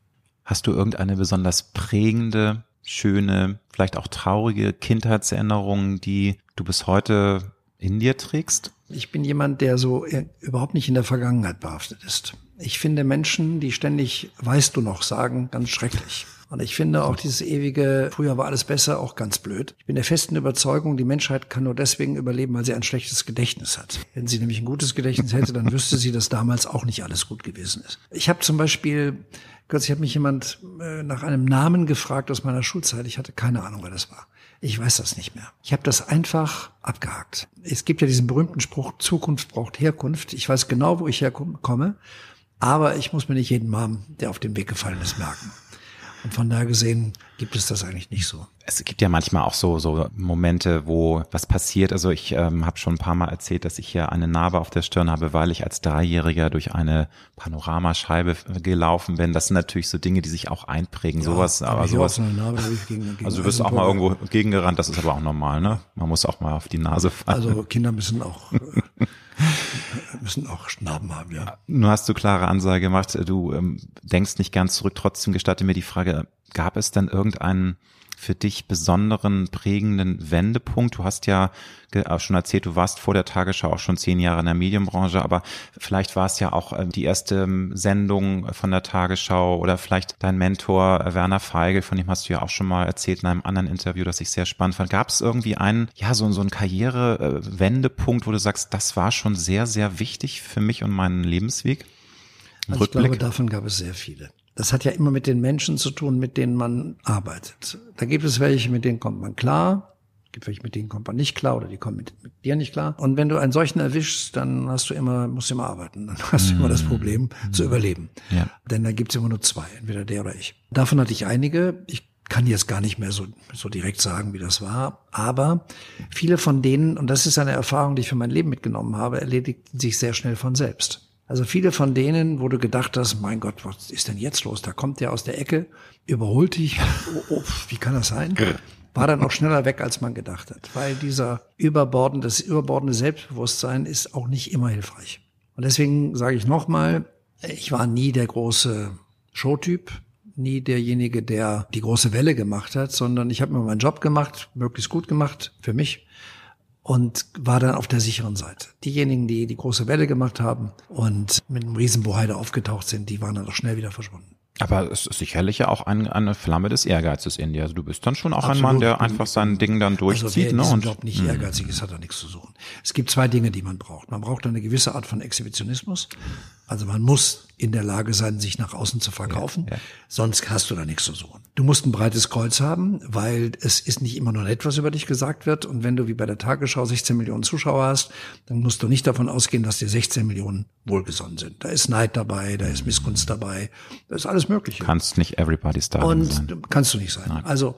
Hast du irgendeine besonders prägende, schöne, vielleicht auch traurige Kindheitserinnerung, die du bis heute in dir trägst? Ich bin jemand, der so überhaupt nicht in der Vergangenheit behaftet ist. Ich finde Menschen, die ständig weißt du noch sagen, ganz schrecklich. Und ich finde auch dieses ewige, früher war alles besser, auch ganz blöd. Ich bin der festen Überzeugung, die Menschheit kann nur deswegen überleben, weil sie ein schlechtes Gedächtnis hat. Wenn sie nämlich ein gutes Gedächtnis hätte, dann wüsste sie, dass damals auch nicht alles gut gewesen ist. Ich habe zum Beispiel, kürzlich hat mich jemand äh, nach einem Namen gefragt aus meiner Schulzeit. Ich hatte keine Ahnung, wer das war. Ich weiß das nicht mehr. Ich habe das einfach abgehakt. Es gibt ja diesen berühmten Spruch, Zukunft braucht Herkunft. Ich weiß genau, wo ich herkomme, aber ich muss mir nicht jeden Namen, der auf dem Weg gefallen ist, merken. Und von daher gesehen gibt es das eigentlich nicht so. Es gibt ja manchmal auch so, so Momente, wo was passiert. Also ich ähm, habe schon ein paar Mal erzählt, dass ich hier eine Narbe auf der Stirn habe, weil ich als Dreijähriger durch eine Panoramascheibe gelaufen bin. Das sind natürlich so Dinge, die sich auch einprägen. Ja, sowas, aber sowas. So Narbe, gegen, gegen also du bist auch mal irgendwo gegengerannt, das ist aber auch normal, ne? Man muss auch mal auf die Nase fallen. Also Kinder müssen auch müssen auch Narben haben, ja. Nur hast du klare Ansage gemacht, du ähm, denkst nicht ganz zurück. Trotzdem gestatte mir die Frage, gab es denn irgendeinen für dich besonderen prägenden Wendepunkt? Du hast ja schon erzählt, du warst vor der Tagesschau auch schon zehn Jahre in der Medienbranche, aber vielleicht war es ja auch ähm, die erste ähm, Sendung von der Tagesschau oder vielleicht dein Mentor äh, Werner Feigl, von dem hast du ja auch schon mal erzählt in einem anderen Interview, das ich sehr spannend fand. Gab es irgendwie einen, ja, so, so einen Karrierewendepunkt, wo du sagst, das war schon sehr, sehr wichtig für mich und meinen Lebensweg? Also ich glaube, davon gab es sehr viele. Das hat ja immer mit den Menschen zu tun, mit denen man arbeitet. Da gibt es welche, mit denen kommt man klar. Gibt welche, mit denen kommt man nicht klar oder die kommen mit, mit dir nicht klar. Und wenn du einen solchen erwischst, dann hast du immer, musst du immer arbeiten. Dann <laughs> hast du immer das mhm. Problem mhm. zu überleben. Ja. Denn da gibt's immer nur zwei, entweder der oder ich. Davon hatte ich einige. Ich kann jetzt gar nicht mehr so, so direkt sagen, wie das war. Aber viele von denen, und das ist eine Erfahrung, die ich für mein Leben mitgenommen habe, erledigten sich sehr schnell von selbst. Also viele von denen, wo du gedacht hast, mein Gott, was ist denn jetzt los? Da kommt der aus der Ecke, überholt dich. Oh, oh, wie kann das sein? War dann auch schneller weg, als man gedacht hat. Weil dieser überbordende, das überbordende Selbstbewusstsein ist auch nicht immer hilfreich. Und deswegen sage ich nochmal, ich war nie der große Showtyp, nie derjenige, der die große Welle gemacht hat, sondern ich habe mir meinen Job gemacht, möglichst gut gemacht für mich und war dann auf der sicheren Seite. Diejenigen, die die große Welle gemacht haben und mit einem Riesenboheide aufgetaucht sind, die waren dann auch schnell wieder verschwunden. Aber es ist sicherlich ja auch ein, eine Flamme des Ehrgeizes in dir. Also du bist dann schon auch Absolut. ein Mann, der einfach sein Ding dann durchzieht. Also wer ne? Und Job nicht mh. ehrgeizig ist, hat er nichts zu suchen. Es gibt zwei Dinge, die man braucht. Man braucht eine gewisse Art von Exhibitionismus. Also man muss in der Lage sein, sich nach außen zu verkaufen. Ja, ja. Sonst hast du da nichts zu suchen. Du musst ein breites Kreuz haben, weil es ist nicht immer nur nett, was über dich gesagt wird. Und wenn du wie bei der Tagesschau 16 Millionen Zuschauer hast, dann musst du nicht davon ausgehen, dass dir 16 Millionen wohlgesonnen sind. Da ist Neid dabei, da ist Missgunst dabei, da ist alles Mögliche. Kannst nicht everybody's darling Und sein. kannst du nicht sein. Nein. Also,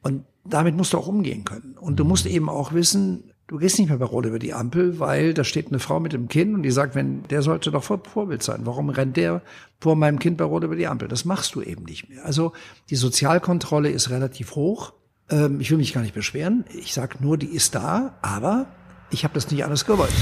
und damit musst du auch umgehen können. Und du musst eben auch wissen, Du gehst nicht mehr bei Rot über die Ampel, weil da steht eine Frau mit dem Kind und die sagt, wenn der sollte doch Vorbild sein. Warum rennt der vor meinem Kind bei Rot über die Ampel? Das machst du eben nicht mehr. Also die Sozialkontrolle ist relativ hoch. Ähm, ich will mich gar nicht beschweren. Ich sag nur, die ist da, aber ich habe das nicht alles gewollt.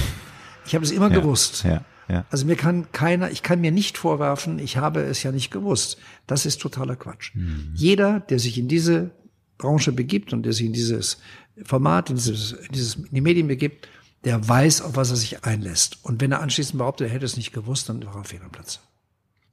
Ich habe es immer ja, gewusst. Ja, ja. Also mir kann keiner, ich kann mir nicht vorwerfen, ich habe es ja nicht gewusst. Das ist totaler Quatsch. Mhm. Jeder, der sich in diese Branche begibt und der sich in dieses Format, in, dieses, in, dieses, in die Medien begibt, der weiß, auf was er sich einlässt. Und wenn er anschließend behauptet, er hätte es nicht gewusst, dann war er fehl am Platz.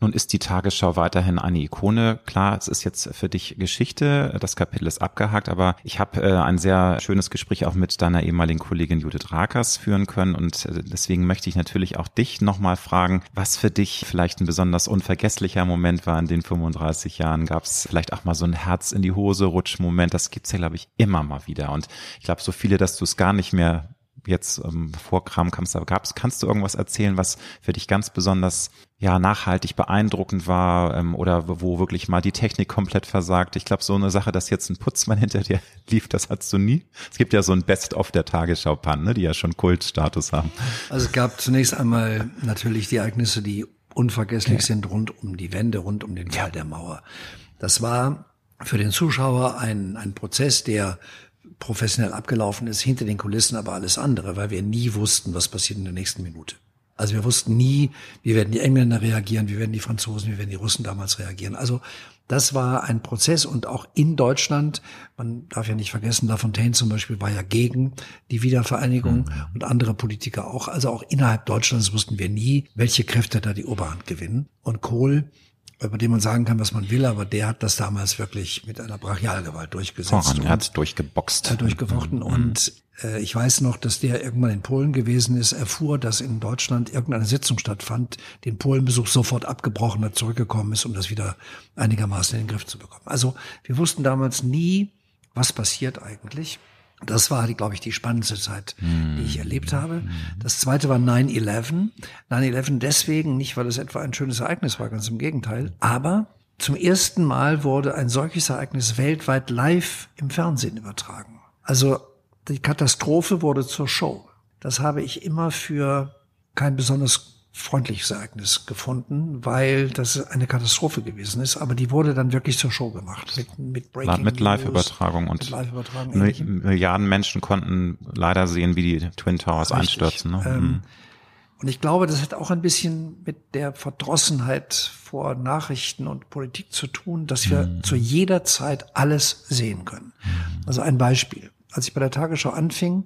Nun ist die Tagesschau weiterhin eine Ikone. Klar, es ist jetzt für dich Geschichte, das Kapitel ist abgehakt, aber ich habe äh, ein sehr schönes Gespräch auch mit deiner ehemaligen Kollegin Judith Rakers führen können und äh, deswegen möchte ich natürlich auch dich nochmal fragen, was für dich vielleicht ein besonders unvergesslicher Moment war in den 35 Jahren. Gab es vielleicht auch mal so ein Herz in die Hose Rutschmoment? Das gibt's ja, glaube ich, immer mal wieder und ich glaube so viele, dass du es gar nicht mehr jetzt ähm, vor Kramkamps gab's, kannst du irgendwas erzählen, was für dich ganz besonders ja nachhaltig beeindruckend war ähm, oder wo wirklich mal die Technik komplett versagt? Ich glaube, so eine Sache, dass jetzt ein Putzmann <laughs> hinter dir lief, das hattest du nie. Es gibt ja so ein Best-of der Tagesschau-Pannen, ne, die ja schon Kultstatus haben. Also es gab zunächst einmal natürlich die Ereignisse, die unvergesslich ja. sind rund um die Wände, rund um den Fall ja. der Mauer. Das war für den Zuschauer ein, ein Prozess, der professionell abgelaufen ist, hinter den Kulissen aber alles andere, weil wir nie wussten, was passiert in der nächsten Minute. Also wir wussten nie, wie werden die Engländer reagieren, wie werden die Franzosen, wie werden die Russen damals reagieren. Also das war ein Prozess und auch in Deutschland, man darf ja nicht vergessen, Lafontaine zum Beispiel war ja gegen die Wiedervereinigung mhm. und andere Politiker auch. Also auch innerhalb Deutschlands wussten wir nie, welche Kräfte da die Oberhand gewinnen. Und Kohl über den man sagen kann, was man will, aber der hat das damals wirklich mit einer Brachialgewalt durchgesetzt. Voran, er hat durchgeboxt. Hat durchgefochten mhm. und äh, ich weiß noch, dass der irgendwann in Polen gewesen ist, erfuhr, dass in Deutschland irgendeine Sitzung stattfand, den Polenbesuch sofort abgebrochen hat, zurückgekommen ist, um das wieder einigermaßen in den Griff zu bekommen. Also wir wussten damals nie, was passiert eigentlich. Das war, glaube ich, die spannendste Zeit, die ich erlebt habe. Das zweite war 9-11. 9-11 deswegen, nicht weil es etwa ein schönes Ereignis war, ganz im Gegenteil, aber zum ersten Mal wurde ein solches Ereignis weltweit live im Fernsehen übertragen. Also die Katastrophe wurde zur Show. Das habe ich immer für kein besonders freundliches Ereignis gefunden, weil das eine Katastrophe gewesen ist. Aber die wurde dann wirklich zur Show gemacht mit, mit Breaking Mit Live-Übertragung und Live Milliarden Menschen konnten leider sehen, wie die Twin Towers Richtig. einstürzen. Ne? Ähm, mhm. und ich glaube, das hat auch ein bisschen mit der Verdrossenheit vor Nachrichten und Politik zu tun, dass wir mhm. zu jeder Zeit alles sehen können. Mhm. Also ein Beispiel. Als ich bei der Tagesschau anfing,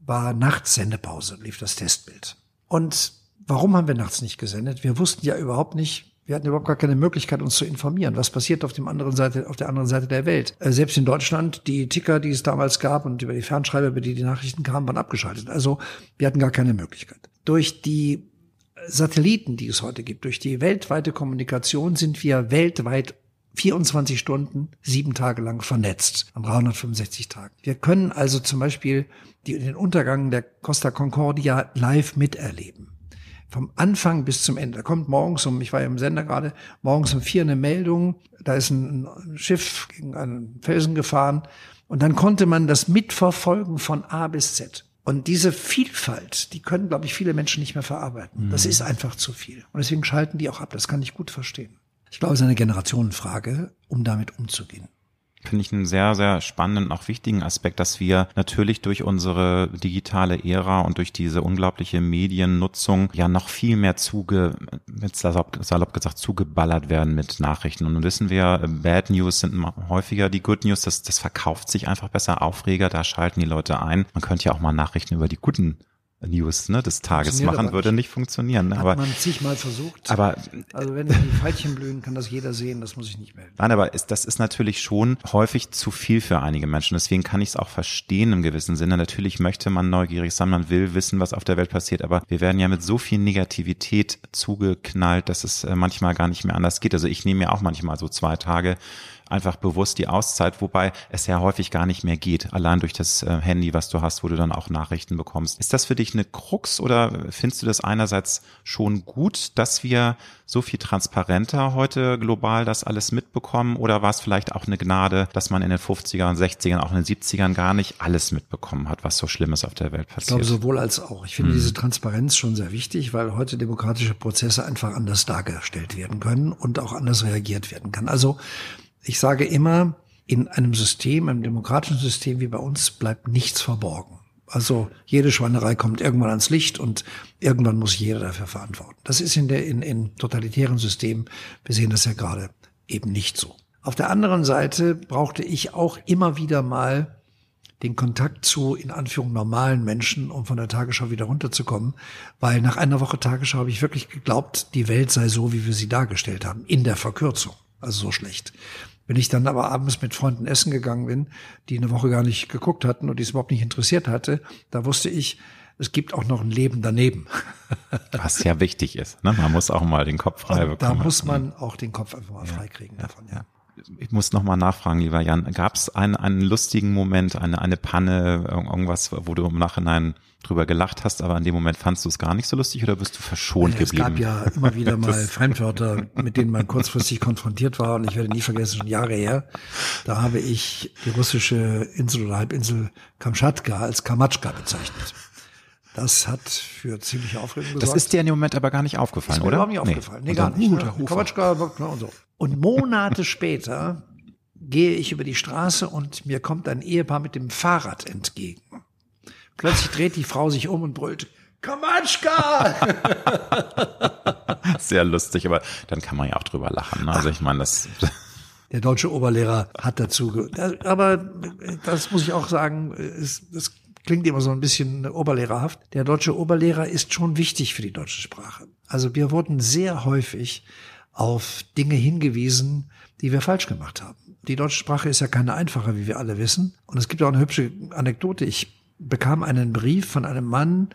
war nachts Sendepause, lief das Testbild. Und Warum haben wir nachts nicht gesendet? Wir wussten ja überhaupt nicht, wir hatten überhaupt gar keine Möglichkeit, uns zu informieren. Was passiert auf dem anderen Seite, auf der anderen Seite der Welt? Äh, selbst in Deutschland, die Ticker, die es damals gab und über die Fernschreiber, über die die Nachrichten kamen, waren abgeschaltet. Also wir hatten gar keine Möglichkeit. Durch die Satelliten, die es heute gibt, durch die weltweite Kommunikation sind wir weltweit 24 Stunden, sieben Tage lang vernetzt, an 365 Tagen. Wir können also zum Beispiel die, den Untergang der Costa Concordia live miterleben vom Anfang bis zum Ende. Da kommt morgens um, ich war ja im Sender gerade, morgens um vier eine Meldung, da ist ein Schiff gegen einen Felsen gefahren und dann konnte man das mitverfolgen von A bis Z. Und diese Vielfalt, die können, glaube ich, viele Menschen nicht mehr verarbeiten. Das mhm. ist einfach zu viel. Und deswegen schalten die auch ab. Das kann ich gut verstehen. Ich glaube, es ist eine Generationenfrage, um damit umzugehen finde ich einen sehr, sehr spannenden, auch wichtigen Aspekt, dass wir natürlich durch unsere digitale Ära und durch diese unglaubliche Mediennutzung ja noch viel mehr zuge, salopp, salopp gesagt, zugeballert werden mit Nachrichten. Und nun wissen wir, Bad News sind häufiger die Good News. Das, das verkauft sich einfach besser. Aufreger, da schalten die Leute ein. Man könnte ja auch mal Nachrichten über die guten News ne, des Tages machen, würde nicht funktionieren. Hat aber man zigmal versucht. Aber also wenn die Pfeilchen blühen, kann das jeder sehen. Das muss ich nicht melden. Nein, aber ist, das ist natürlich schon häufig zu viel für einige Menschen. Deswegen kann ich es auch verstehen im gewissen Sinne. Natürlich möchte man neugierig sein, man will wissen, was auf der Welt passiert. Aber wir werden ja mit so viel Negativität zugeknallt, dass es äh, manchmal gar nicht mehr anders geht. Also ich nehme ja auch manchmal so zwei Tage einfach bewusst die Auszeit, wobei es ja häufig gar nicht mehr geht, allein durch das äh, Handy, was du hast, wo du dann auch Nachrichten bekommst. Ist das für dich eine Krux oder findest du das einerseits schon gut, dass wir so viel transparenter heute global das alles mitbekommen oder war es vielleicht auch eine Gnade, dass man in den 50ern, 60ern, auch in den 70ern gar nicht alles mitbekommen hat, was so Schlimmes auf der Welt passiert? Ich glaube sowohl als auch. Ich finde hm. diese Transparenz schon sehr wichtig, weil heute demokratische Prozesse einfach anders dargestellt werden können und auch anders reagiert werden kann. Also ich sage immer, in einem System, einem demokratischen System wie bei uns, bleibt nichts verborgen. Also jede Schweinerei kommt irgendwann ans Licht und irgendwann muss jeder dafür verantworten. Das ist in der in, in totalitären Systemen, wir sehen das ja gerade, eben nicht so. Auf der anderen Seite brauchte ich auch immer wieder mal den Kontakt zu, in Anführung, normalen Menschen, um von der Tagesschau wieder runterzukommen. Weil nach einer Woche Tagesschau habe ich wirklich geglaubt, die Welt sei so, wie wir sie dargestellt haben, in der Verkürzung. Also so schlecht. Wenn ich dann aber abends mit Freunden essen gegangen bin, die eine Woche gar nicht geguckt hatten und die es überhaupt nicht interessiert hatte, da wusste ich, es gibt auch noch ein Leben daneben. <laughs> Was ja wichtig ist. Ne? Man muss auch mal den Kopf frei und bekommen. Da muss man auch den Kopf einfach mal ja, freikriegen davon. Ja. Ich muss noch mal nachfragen, lieber Jan. Gab es einen, einen lustigen Moment, eine, eine Panne, irgendwas, wo du im Nachhinein drüber gelacht hast, aber in dem Moment fandst du es gar nicht so lustig oder bist du verschont ja, geblieben? Es gab ja immer wieder <laughs> mal Fremdwörter, mit denen man kurzfristig konfrontiert war und ich werde nie vergessen, schon Jahre her, da habe ich die russische Insel oder Halbinsel Kamtschatka als Kamatschka bezeichnet. Das hat für ziemliche Aufregung gesorgt. Das ist dir in dem Moment aber gar nicht aufgefallen, ist oder? Überhaupt nicht aufgefallen. Nee, gar nicht. Ne? Kamatschka und so. Und Monate <laughs> später gehe ich über die Straße und mir kommt ein Ehepaar mit dem Fahrrad entgegen. Plötzlich dreht die Frau sich um und brüllt, Kamatschka! <laughs> Sehr lustig, aber dann kann man ja auch drüber lachen. Ne? Also ich meine, das. <laughs> Der deutsche Oberlehrer hat dazu, aber das muss ich auch sagen, das klingt immer so ein bisschen oberlehrerhaft. Der deutsche Oberlehrer ist schon wichtig für die deutsche Sprache. Also wir wurden sehr häufig auf Dinge hingewiesen, die wir falsch gemacht haben. Die deutsche Sprache ist ja keine einfache, wie wir alle wissen. Und es gibt auch eine hübsche Anekdote. Ich bekam einen Brief von einem Mann,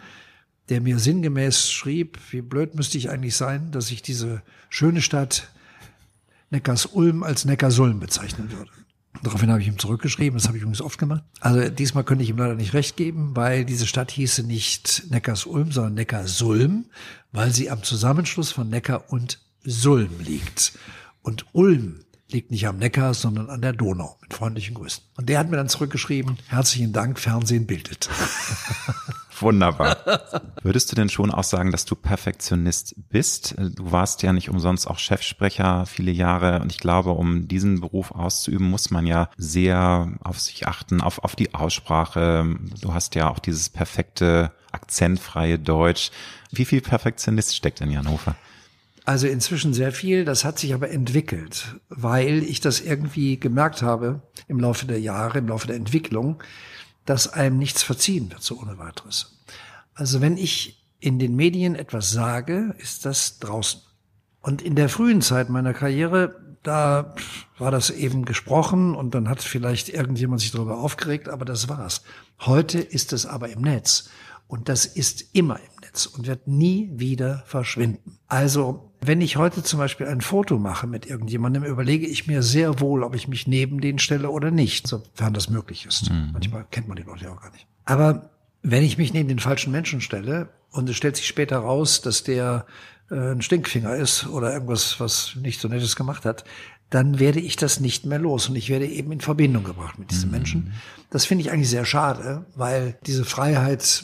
der mir sinngemäß schrieb, wie blöd müsste ich eigentlich sein, dass ich diese schöne Stadt Neckars-Ulm als Neckarsulm bezeichnen würde. Daraufhin habe ich ihm zurückgeschrieben, das habe ich übrigens oft gemacht. Also diesmal könnte ich ihm leider nicht recht geben, weil diese Stadt hieße nicht Neckars-Ulm, sondern Neckarsulm, weil sie am Zusammenschluss von Neckar und Sulm liegt. Und Ulm liegt nicht am Neckar, sondern an der Donau. Mit freundlichen Grüßen. Und der hat mir dann zurückgeschrieben, herzlichen Dank, Fernsehen bildet. <laughs> Wunderbar. Würdest du denn schon auch sagen, dass du Perfektionist bist? Du warst ja nicht umsonst auch Chefsprecher viele Jahre und ich glaube, um diesen Beruf auszuüben, muss man ja sehr auf sich achten, auf, auf die Aussprache. Du hast ja auch dieses perfekte, akzentfreie Deutsch. Wie viel Perfektionist steckt in Jan Hofer? Also inzwischen sehr viel. Das hat sich aber entwickelt, weil ich das irgendwie gemerkt habe im Laufe der Jahre, im Laufe der Entwicklung, dass einem nichts verziehen wird, so ohne weiteres. Also wenn ich in den Medien etwas sage, ist das draußen. Und in der frühen Zeit meiner Karriere, da war das eben gesprochen und dann hat vielleicht irgendjemand sich darüber aufgeregt, aber das war's. Heute ist es aber im Netz und das ist immer im Netz und wird nie wieder verschwinden. Also wenn ich heute zum Beispiel ein Foto mache mit irgendjemandem, überlege ich mir sehr wohl, ob ich mich neben den stelle oder nicht, sofern das möglich ist. Mhm. Manchmal kennt man die Leute ja auch gar nicht. Aber wenn ich mich neben den falschen Menschen stelle und es stellt sich später raus, dass der äh, ein Stinkfinger ist oder irgendwas, was nicht so Nettes gemacht hat, dann werde ich das nicht mehr los und ich werde eben in Verbindung gebracht mit diesen mhm. Menschen. Das finde ich eigentlich sehr schade, weil diese Freiheit,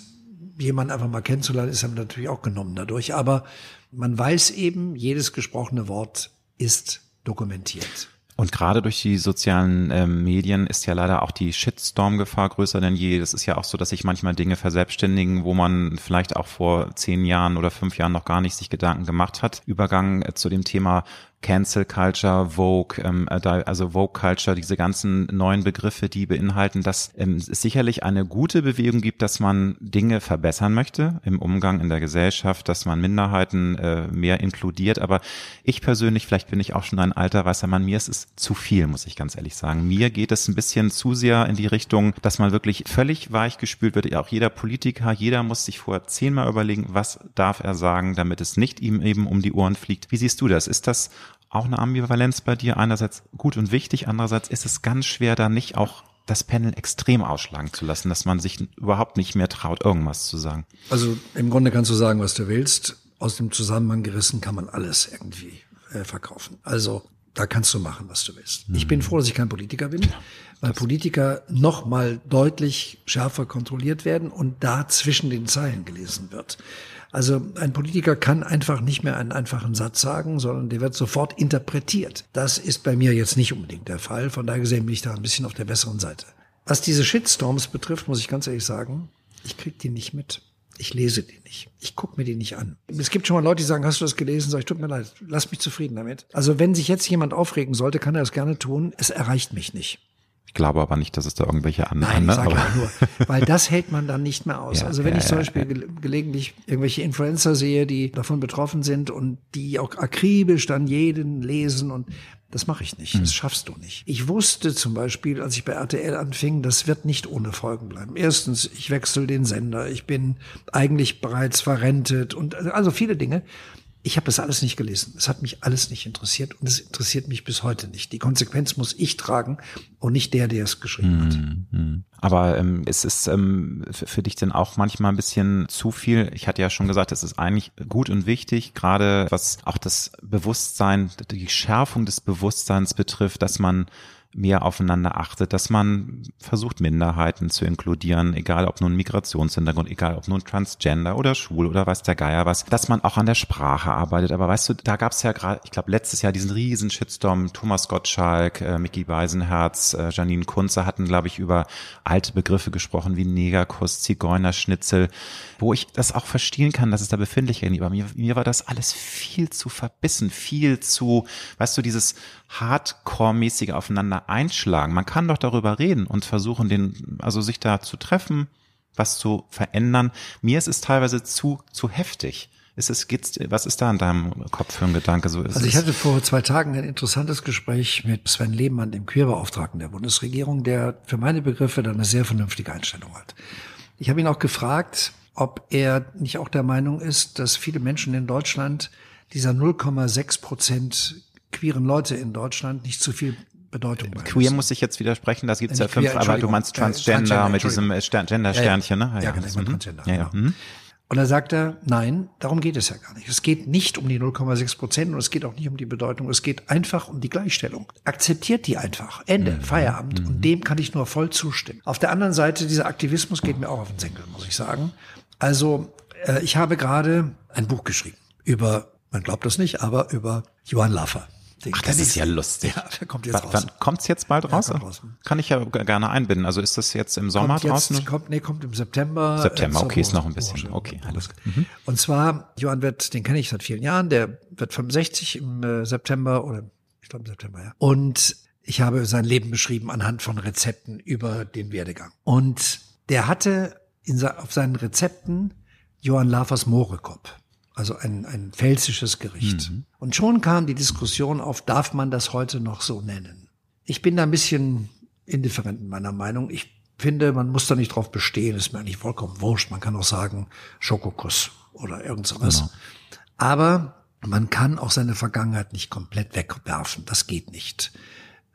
jemanden einfach mal kennenzulernen, ist einem natürlich auch genommen dadurch. Aber man weiß eben, jedes gesprochene Wort ist dokumentiert. Und gerade durch die sozialen äh, Medien ist ja leider auch die Shitstorm-Gefahr größer denn je. Das ist ja auch so, dass sich manchmal Dinge verselbstständigen, wo man vielleicht auch vor zehn Jahren oder fünf Jahren noch gar nicht sich Gedanken gemacht hat. Übergang äh, zu dem Thema Cancel Culture, Vogue, ähm, äh, also Vogue Culture, diese ganzen neuen Begriffe, die beinhalten, dass ähm, es sicherlich eine gute Bewegung gibt, dass man Dinge verbessern möchte im Umgang in der Gesellschaft, dass man Minderheiten äh, mehr inkludiert. Aber ich persönlich, vielleicht bin ich auch schon ein alter weißer Mann, mir ist es zu viel, muss ich ganz ehrlich sagen. Mir geht es ein bisschen zu sehr in die Richtung, dass man wirklich völlig weich gespült wird. Auch jeder Politiker, jeder muss sich vorher zehnmal überlegen, was darf er sagen, damit es nicht ihm eben um die Ohren fliegt. Wie siehst du das? Ist das auch eine Ambivalenz bei dir. Einerseits gut und wichtig, andererseits ist es ganz schwer, da nicht auch das Panel extrem ausschlagen zu lassen, dass man sich überhaupt nicht mehr traut, irgendwas zu sagen. Also im Grunde kannst du sagen, was du willst. Aus dem Zusammenhang gerissen kann man alles irgendwie äh, verkaufen. Also da kannst du machen, was du willst. Mhm. Ich bin froh, dass ich kein Politiker bin, weil Politiker noch mal deutlich schärfer kontrolliert werden und da zwischen den Zeilen gelesen wird. Also ein Politiker kann einfach nicht mehr einen einfachen Satz sagen, sondern der wird sofort interpretiert. Das ist bei mir jetzt nicht unbedingt der Fall. Von daher gesehen bin ich da ein bisschen auf der besseren Seite. Was diese Shitstorms betrifft, muss ich ganz ehrlich sagen, ich krieg die nicht mit. Ich lese die nicht. Ich gucke mir die nicht an. Es gibt schon mal Leute, die sagen, hast du das gelesen? Sag ich, tut mir leid, lass mich zufrieden damit. Also wenn sich jetzt jemand aufregen sollte, kann er das gerne tun. Es erreicht mich nicht. Ich glaube aber nicht, dass es da irgendwelche anderen. Nein, ich sage ja nur, <laughs> weil das hält man dann nicht mehr aus. Ja, also wenn ja, ich zum Beispiel ge gelegentlich irgendwelche Influencer sehe, die davon betroffen sind und die auch akribisch dann jeden lesen und das mache ich nicht. Das hm. schaffst du nicht. Ich wusste zum Beispiel, als ich bei RTL anfing, das wird nicht ohne Folgen bleiben. Erstens, ich wechsle den Sender. Ich bin eigentlich bereits verrentet und also viele Dinge. Ich habe das alles nicht gelesen. Es hat mich alles nicht interessiert und es interessiert mich bis heute nicht. Die Konsequenz muss ich tragen und nicht der, der es geschrieben hat. Mhm. Aber ähm, es ist ähm, für dich denn auch manchmal ein bisschen zu viel. Ich hatte ja schon gesagt, es ist eigentlich gut und wichtig, gerade was auch das Bewusstsein, die Schärfung des Bewusstseins betrifft, dass man mehr aufeinander achtet, dass man versucht, Minderheiten zu inkludieren, egal ob nun Migrationshintergrund, egal ob nun Transgender oder schwul oder weiß der Geier was, dass man auch an der Sprache arbeitet. Aber weißt du, da gab es ja gerade, ich glaube, letztes Jahr diesen riesen Shitstorm, Thomas Gottschalk, äh, Mickey Beisenherz, äh, Janine Kunze hatten, glaube ich, über alte Begriffe gesprochen wie Negerkuss, Zigeunerschnitzel, wo ich das auch verstehen kann, dass es da befindlich ist. Aber mir, mir war das alles viel zu verbissen, viel zu, weißt du, dieses Hardcore-mäßige aufeinander einschlagen. Man kann doch darüber reden und versuchen, den, also sich da zu treffen, was zu verändern. Mir ist es teilweise zu, zu heftig. Ist es, geht's, was ist da in deinem Kopf für ein Gedanke? So ist also ich hatte vor zwei Tagen ein interessantes Gespräch mit Sven Lehmann, dem Queerbeauftragten der Bundesregierung, der für meine Begriffe dann eine sehr vernünftige Einstellung hat. Ich habe ihn auch gefragt, ob er nicht auch der Meinung ist, dass viele Menschen in Deutschland dieser 0,6 Prozent queeren Leute in Deutschland nicht zu viel Bedeutung bei. Queer muss ich jetzt widersprechen, das gibt's ja fünf, aber du meinst Transgender, äh, Transgender mit diesem Gender-Sternchen, ne? Ja, ja, genau, mhm. Transgender. Ja, ja. Genau. Mhm. Und da sagt er, nein, darum geht es ja gar nicht. Es geht nicht um die 0,6 Prozent und es geht auch nicht um die Bedeutung. Es geht einfach um die Gleichstellung. Akzeptiert die einfach. Ende, mhm. Feierabend. Mhm. Und dem kann ich nur voll zustimmen. Auf der anderen Seite, dieser Aktivismus geht mir auch auf den Senkel, muss ich sagen. Also, äh, ich habe gerade ein Buch geschrieben über, man glaubt das nicht, aber über Johann Laffer. Den Ach, das ist ja lustig. Ja, kommt jetzt w raus. Wann kommt's jetzt bald raus? Ja, raus? Kann ich ja gerne einbinden. Also ist das jetzt im Sommer kommt draußen? kommt, nee, kommt im September. September, okay, ist noch ein bisschen. Okay, alles gut. Mhm. Und zwar, Johann wird, den kenne ich seit vielen Jahren, der wird 65 im äh, September oder ich glaube im September, ja. Und ich habe sein Leben beschrieben anhand von Rezepten über den Werdegang. Und der hatte in, auf seinen Rezepten Johann Lafers Mohrekop also ein, ein pfälzisches Gericht. Mhm. Und schon kam die Diskussion auf, darf man das heute noch so nennen? Ich bin da ein bisschen indifferent in meiner Meinung. Ich finde, man muss da nicht drauf bestehen, ist mir eigentlich vollkommen wurscht. Man kann auch sagen Schokokuss oder irgend sowas. Genau. Aber man kann auch seine Vergangenheit nicht komplett wegwerfen. Das geht nicht.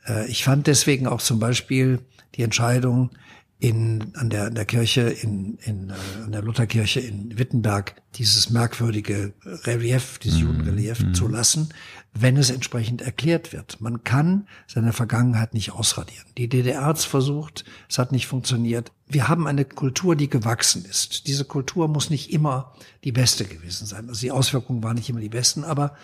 Äh, ich fand deswegen auch zum Beispiel die Entscheidung, in, an, der, an der Kirche, in, in, äh, an der Lutherkirche in Wittenberg dieses merkwürdige Relief, dieses mhm. Judenrelief mhm. zu lassen, wenn es entsprechend erklärt wird. Man kann seine Vergangenheit nicht ausradieren. Die DDR hat es versucht, es hat nicht funktioniert. Wir haben eine Kultur, die gewachsen ist. Diese Kultur muss nicht immer die beste gewesen sein. Also die Auswirkungen waren nicht immer die besten, aber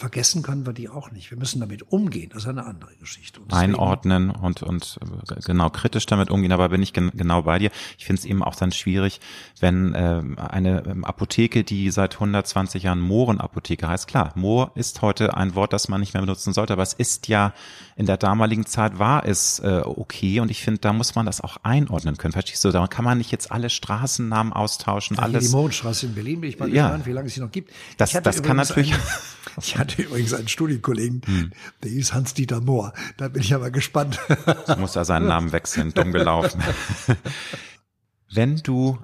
vergessen können wir die auch nicht. Wir müssen damit umgehen. Das ist eine andere Geschichte. Und Einordnen und, und äh, genau kritisch damit umgehen. Aber bin ich gen genau bei dir. Ich finde es eben auch dann schwierig, wenn äh, eine ähm, Apotheke, die seit 120 Jahren Mohrenapotheke heißt, klar, Mohr ist heute ein Wort, das man nicht mehr benutzen sollte, aber es ist ja in der damaligen Zeit war es äh, okay und ich finde, da muss man das auch einordnen können. Verstehst du? Da kann man nicht jetzt alle Straßennamen austauschen. Ja, alles. Die Mohrenstraße in Berlin bin ich mal ja. gespannt, wie lange es sie noch gibt. Das, das kann natürlich. Einen, <laughs> ich hatte übrigens einen Studienkollegen, hm. der hieß Hans-Dieter Mohr. Da bin ich aber gespannt. muss er seinen Namen wechseln, dumm gelaufen. <laughs> Wenn du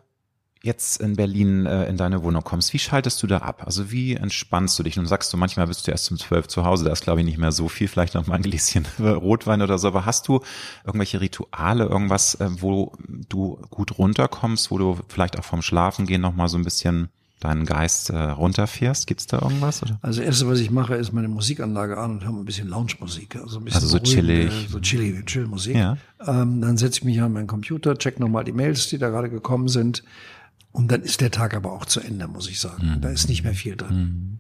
jetzt in Berlin äh, in deine Wohnung kommst, wie schaltest du da ab? Also wie entspannst du dich? Nun sagst du, manchmal bist du erst um zwölf zu Hause, da ist glaube ich nicht mehr so viel, vielleicht noch mal ein Gläschen <laughs> Rotwein oder so, aber hast du irgendwelche Rituale, irgendwas, äh, wo du gut runterkommst, wo du vielleicht auch vom Schlafen gehen noch mal so ein bisschen deinen Geist äh, runterfährst? Gibt's da irgendwas? Oder? Also erste, was ich mache, ist meine Musikanlage an und höre ein bisschen Lounge-Musik. Also, ein bisschen also so chillig. So chillig, Chill-Musik. Ja. Ähm, dann setze ich mich an meinen Computer, check nochmal die Mails, die da gerade gekommen sind. Und dann ist der Tag aber auch zu Ende, muss ich sagen. Mhm. Da ist nicht mehr viel drin. Mhm.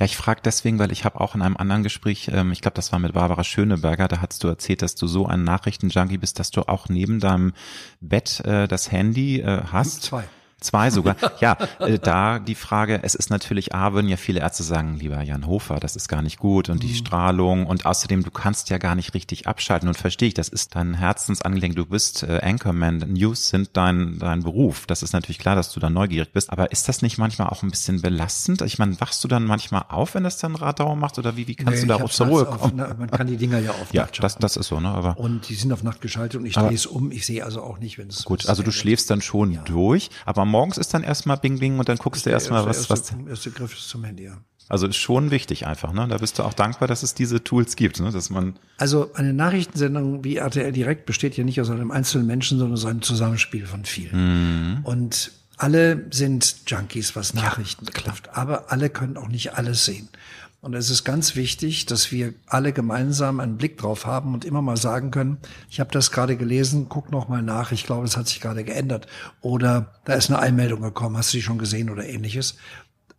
Ja, ich frage deswegen, weil ich habe auch in einem anderen Gespräch, ähm, ich glaube, das war mit Barbara Schöneberger, da hast du erzählt, dass du so ein Nachrichtenjunkie bist, dass du auch neben deinem Bett äh, das Handy äh, hast. Zwei. Zwei sogar. <laughs> Ja, äh, da die Frage, es ist natürlich A, würden ja viele Ärzte sagen, lieber Jan Hofer, das ist gar nicht gut und die mhm. Strahlung und außerdem, du kannst ja gar nicht richtig abschalten und verstehe ich, das ist dein Herzensangelegenheit, du bist äh, Anchorman, News sind dein, dein Beruf. Das ist natürlich klar, dass du da neugierig bist, aber ist das nicht manchmal auch ein bisschen belastend? Ich meine, wachst du dann manchmal auf, wenn das dann Radau macht oder wie, wie kannst nee, du da zur Ruhe kommen? Auf, man kann die Dinger ja auf <laughs> ja, Nacht das, das ist so, ne? Aber, und die sind auf Nacht geschaltet und ich drehe es um, ich sehe also auch nicht, wenn es Gut, also du schläfst dann schon ja. durch, aber morgens ist dann erstmal Bing Bing und dann guckst du erstmal, was, was. Erste Griff ist zum Handy, ja. Also ist schon wichtig einfach, ne? Da bist du auch dankbar, dass es diese Tools gibt, ne? Dass man. Also eine Nachrichtensendung wie RTL Direkt besteht ja nicht aus einem einzelnen Menschen, sondern aus einem Zusammenspiel von vielen. Mhm. Und alle sind Junkies, was Nachrichten ja, betrifft. Aber alle können auch nicht alles sehen. Und es ist ganz wichtig, dass wir alle gemeinsam einen Blick drauf haben und immer mal sagen können, ich habe das gerade gelesen, guck noch mal nach, ich glaube, es hat sich gerade geändert. Oder da ist eine Einmeldung gekommen, hast du die schon gesehen oder ähnliches.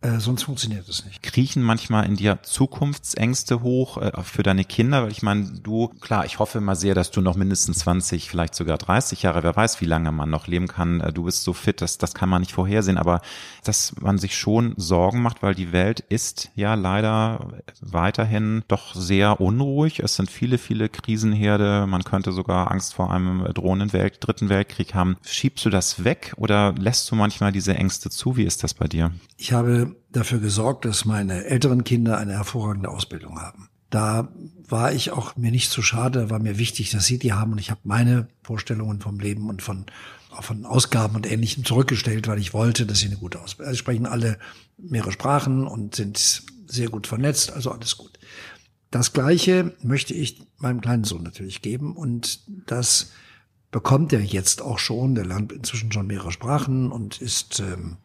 Äh, sonst funktioniert es nicht. Kriechen manchmal in dir Zukunftsängste hoch äh, für deine Kinder? Weil ich meine, du, klar, ich hoffe immer sehr, dass du noch mindestens 20, vielleicht sogar 30 Jahre, wer weiß, wie lange man noch leben kann. Äh, du bist so fit, das, das kann man nicht vorhersehen. Aber dass man sich schon Sorgen macht, weil die Welt ist ja leider weiterhin doch sehr unruhig. Es sind viele, viele Krisenherde. Man könnte sogar Angst vor einem drohenden Welt, dritten Weltkrieg haben. Schiebst du das weg oder lässt du manchmal diese Ängste zu? Wie ist das bei dir? Ich habe dafür gesorgt, dass meine älteren Kinder eine hervorragende Ausbildung haben. Da war ich auch mir nicht zu schade, war mir wichtig, dass sie die haben und ich habe meine Vorstellungen vom Leben und von, von Ausgaben und Ähnlichem zurückgestellt, weil ich wollte, dass sie eine gute Ausbildung. Also sprechen alle mehrere Sprachen und sind sehr gut vernetzt, also alles gut. Das Gleiche möchte ich meinem kleinen Sohn natürlich geben und das bekommt er jetzt auch schon. Der lernt inzwischen schon mehrere Sprachen und ist ähm,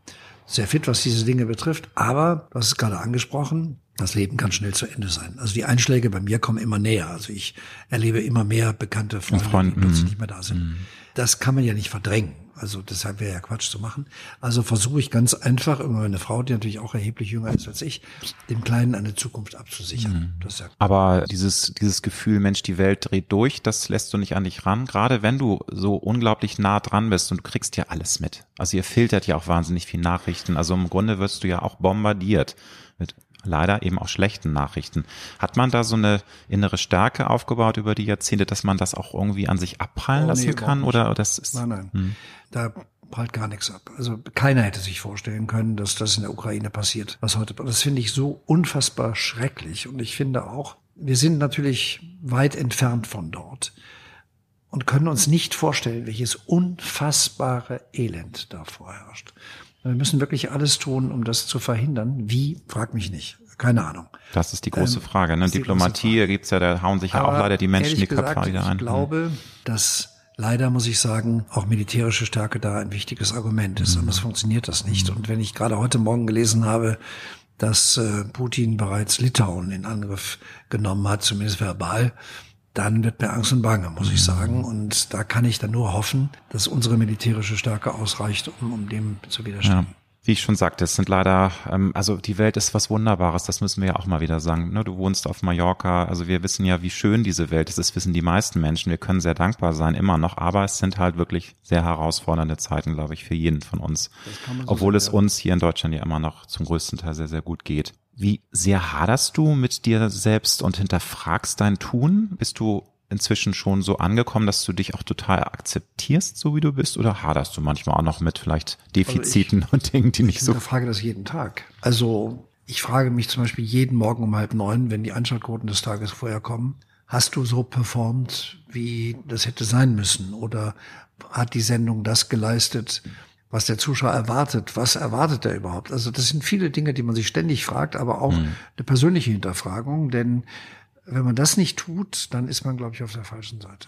sehr fit, was diese Dinge betrifft. Aber, du hast es gerade angesprochen, das Leben kann schnell zu Ende sein. Also die Einschläge bei mir kommen immer näher. Also ich erlebe immer mehr bekannte Freunde, Freund, die plötzlich mm. nicht mehr da sind. Mm. Das kann man ja nicht verdrängen. Also deshalb wäre ja Quatsch zu machen. Also versuche ich ganz einfach, immer meine Frau, die natürlich auch erheblich jünger ist als ich, dem Kleinen eine Zukunft abzusichern. Mhm. Ja Aber dieses, dieses Gefühl, Mensch, die Welt dreht durch, das lässt du nicht an dich ran. Gerade wenn du so unglaublich nah dran bist und du kriegst ja alles mit. Also ihr filtert ja auch wahnsinnig viel Nachrichten. Also im Grunde wirst du ja auch bombardiert mit leider eben auch schlechten Nachrichten. Hat man da so eine innere Stärke aufgebaut über die Jahrzehnte, dass man das auch irgendwie an sich abprallen oh, lassen nee, kann? Oder das ist, nein, nein. Hm. Da prallt gar nichts ab. Also keiner hätte sich vorstellen können, dass das in der Ukraine passiert, was heute. Das finde ich so unfassbar schrecklich. Und ich finde auch, wir sind natürlich weit entfernt von dort und können uns nicht vorstellen, welches unfassbare Elend da vorherrscht. Wir müssen wirklich alles tun, um das zu verhindern. Wie? Frag mich nicht. Keine Ahnung. Das ist die große ähm, Frage. Ne? Diplomatie, da gibt's ja, da hauen sich ja auch leider die Menschen die Köpfe wieder ein. Ich glaube, dass leider muss ich sagen, auch militärische Stärke da ein wichtiges Argument ist. Mhm. Anders funktioniert das nicht. Mhm. Und wenn ich gerade heute Morgen gelesen habe, dass äh, Putin bereits Litauen in Angriff genommen hat, zumindest verbal, dann wird mir Angst und Bange, muss ich sagen. Und da kann ich dann nur hoffen, dass unsere militärische Stärke ausreicht, um, um dem zu widerstehen. Ja. Wie ich schon sagte, es sind leider, ähm, also die Welt ist was Wunderbares, das müssen wir ja auch mal wieder sagen. Ne? Du wohnst auf Mallorca, also wir wissen ja, wie schön diese Welt ist, das wissen die meisten Menschen. Wir können sehr dankbar sein, immer noch, aber es sind halt wirklich sehr herausfordernde Zeiten, glaube ich, für jeden von uns. So Obwohl es uns hier in Deutschland ja immer noch zum größten Teil sehr, sehr gut geht. Wie sehr haderst du mit dir selbst und hinterfragst dein Tun? Bist du inzwischen schon so angekommen, dass du dich auch total akzeptierst, so wie du bist, oder haderst du manchmal auch noch mit vielleicht Defiziten also ich, und Dingen, die nicht so. Ich frage das jeden Tag. Also ich frage mich zum Beispiel jeden Morgen um halb neun, wenn die Einschaltquoten des Tages vorher kommen, hast du so performt, wie das hätte sein müssen? Oder hat die Sendung das geleistet, was der Zuschauer erwartet. Was erwartet er überhaupt? Also das sind viele Dinge, die man sich ständig fragt, aber auch mhm. eine persönliche Hinterfragung, denn wenn man das nicht tut, dann ist man, glaube ich, auf der falschen Seite.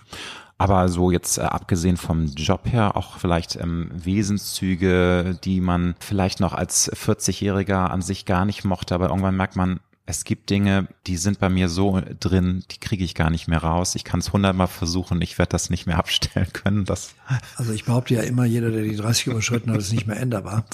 Aber so jetzt äh, abgesehen vom Job her auch vielleicht ähm, Wesenszüge, die man vielleicht noch als 40-Jähriger an sich gar nicht mochte, aber irgendwann merkt man, es gibt Dinge, die sind bei mir so drin, die kriege ich gar nicht mehr raus. Ich kann es hundertmal versuchen, ich werde das nicht mehr <laughs> abstellen können. Das also ich behaupte ja immer, jeder, der die 30 überschritten hat, ist nicht mehr änderbar.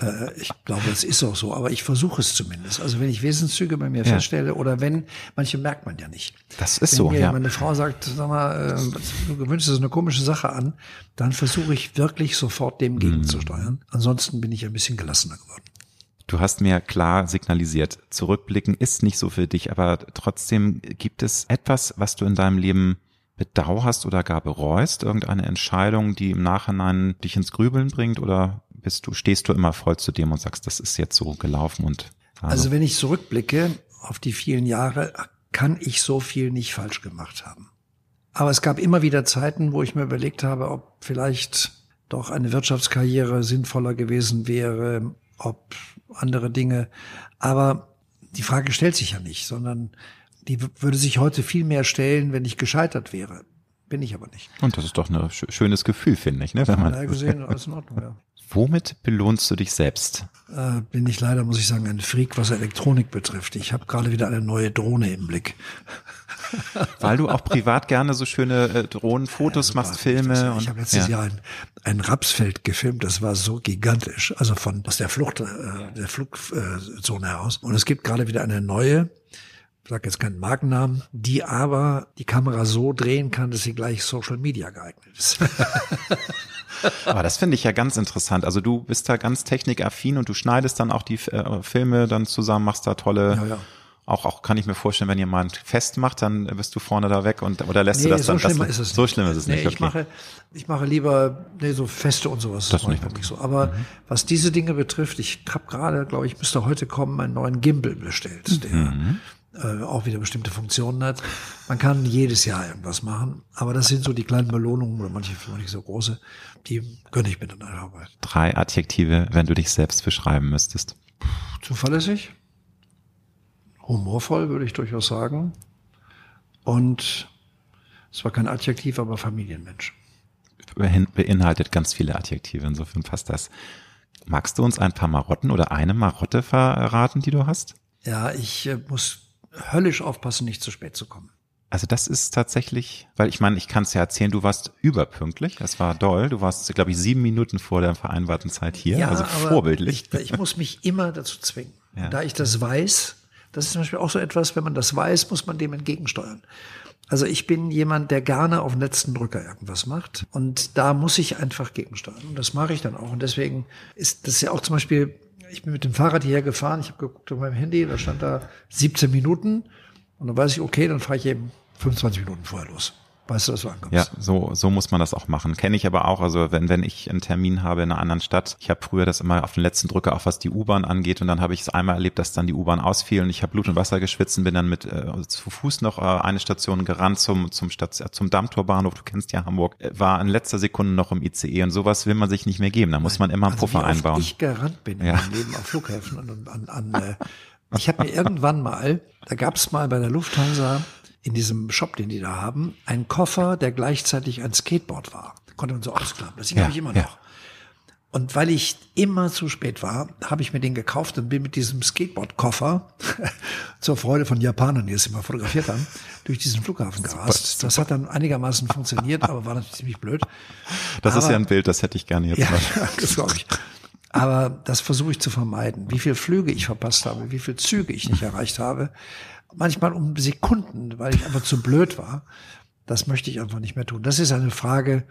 Äh, ich glaube, es ist auch so, aber ich versuche es zumindest. Also wenn ich Wesenszüge bei mir ja. feststelle oder wenn, manche merkt man ja nicht. Das ist wenn so, mir ja. meine Frau sagt, sag mal, äh, du gewöhnst dir so eine komische Sache an, dann versuche ich wirklich sofort dem gegenzusteuern. Mhm. Ansonsten bin ich ein bisschen gelassener geworden. Du hast mir klar signalisiert, zurückblicken ist nicht so für dich, aber trotzdem gibt es etwas, was du in deinem Leben bedauerst oder gar bereust, irgendeine Entscheidung, die im Nachhinein dich ins Grübeln bringt? Oder bist du, stehst du immer voll zu dem und sagst, das ist jetzt so gelaufen und also, also wenn ich zurückblicke auf die vielen Jahre, kann ich so viel nicht falsch gemacht haben. Aber es gab immer wieder Zeiten, wo ich mir überlegt habe, ob vielleicht doch eine Wirtschaftskarriere sinnvoller gewesen wäre, ob andere Dinge. Aber die Frage stellt sich ja nicht, sondern die würde sich heute viel mehr stellen, wenn ich gescheitert wäre. Bin ich aber nicht. Und das ist doch ein schönes Gefühl, finde ich, ne? Wenn man gesehen, alles in Ordnung, ja. Womit belohnst du dich selbst? Äh, bin ich leider, muss ich sagen, ein Freak, was Elektronik betrifft. Ich habe gerade wieder eine neue Drohne im Blick. Weil du auch privat gerne so schöne äh, Drohnenfotos ja, machst, Filme. Das, ich habe letztes ja. Jahr ein, ein Rapsfeld gefilmt, das war so gigantisch. Also von aus der Flucht, äh, der Flugzone heraus. Und es gibt gerade wieder eine neue ich sage jetzt keinen Markennamen, die aber die Kamera so drehen kann, dass sie gleich Social Media geeignet ist. <laughs> <laughs> Aber das finde ich ja ganz interessant. Also du bist da ganz technikaffin und du schneidest dann auch die äh, Filme dann zusammen, machst da tolle. Ja, ja. Auch, auch kann ich mir vorstellen, wenn ihr mal ein Fest macht, dann bist du vorne da weg und oder lässt nee, du das so dann? Schlimm ist es so schlimm ist es nee, nicht. Okay. Ich mache, ich mache lieber nee, so Feste und sowas. Das, das nicht wirklich so. Aber mhm. was diese Dinge betrifft, ich habe gerade, glaube ich, müsste heute kommen, einen neuen Gimbal bestellt, der mhm äh, auch wieder bestimmte Funktionen hat. Man kann jedes Jahr irgendwas machen, aber das sind so die kleinen Belohnungen oder manche vielleicht nicht so große, die gönne ich mir dann einer Arbeit. Drei Adjektive, wenn du dich selbst beschreiben müsstest. Zuverlässig, humorvoll würde ich durchaus sagen und es war kein Adjektiv, aber Familienmensch. beinhaltet ganz viele Adjektive, insofern passt das. Magst du uns ein paar Marotten oder eine Marotte verraten, die du hast? Ja, ich äh, muss höllisch aufpassen, nicht zu spät zu kommen. Also das ist tatsächlich, weil ich meine, ich kann es ja erzählen, du warst überpünktlich, das war doll. Du warst, glaube ich, sieben Minuten vor der vereinbarten Zeit hier, ja, also vorbildlich. Ich, ich, muss mich immer dazu zwingen. Ja. Da ich das weiß, das ist zum Beispiel auch so etwas, wenn man das weiß, muss man dem entgegensteuern. Also ich bin jemand, der gerne auf den letzten Drücker irgendwas macht. Und da muss ich einfach gegensteuern. Und das mache ich dann auch. Und deswegen ist das ja auch zum Beispiel, ich bin mit dem Fahrrad hierher gefahren, ich habe geguckt auf meinem Handy, da stand da 17 Minuten. Und dann weiß ich, okay, dann fahre ich eben 25 Minuten vorher los. Weißt du, dass du ankommst? Ja, so, so muss man das auch machen. Kenne ich aber auch. Also wenn, wenn ich einen Termin habe in einer anderen Stadt, ich habe früher das immer auf den letzten Drücker, auch was die U-Bahn angeht. Und dann habe ich es einmal erlebt, dass dann die U-Bahn ausfiel und ich habe Blut und Wasser geschwitzt und bin dann mit äh, zu Fuß noch äh, eine Station gerannt zum, zum, Stadt, zum Dammtorbahnhof. Du kennst ja Hamburg. Äh, war in letzter Sekunde noch im ICE und sowas will man sich nicht mehr geben. Da muss man immer einen also Puffer einbauen. ich gerannt bin ja. Leben auf Flughäfen und an, an, an äh, ich habe mir irgendwann mal, da gab es mal bei der Lufthansa in diesem Shop, den die da haben, einen Koffer, der gleichzeitig ein Skateboard war. konnte man so ausklappen. Das Ding ja, habe ich immer noch. Ja. Und weil ich immer zu spät war, habe ich mir den gekauft und bin mit diesem Skateboard-Koffer <laughs> zur Freude von Japanern, die es immer fotografiert haben, durch diesen Flughafen gerast. Das hat dann einigermaßen funktioniert, aber war natürlich ziemlich blöd. Das aber, ist ja ein Bild, das hätte ich gerne jetzt ja, mal. <laughs> das glaube ich. Aber das versuche ich zu vermeiden. Wie viele Flüge ich verpasst habe, wie viele Züge ich nicht erreicht habe. Manchmal um Sekunden, weil ich einfach zu blöd war. Das möchte ich einfach nicht mehr tun. Das ist eine Frage,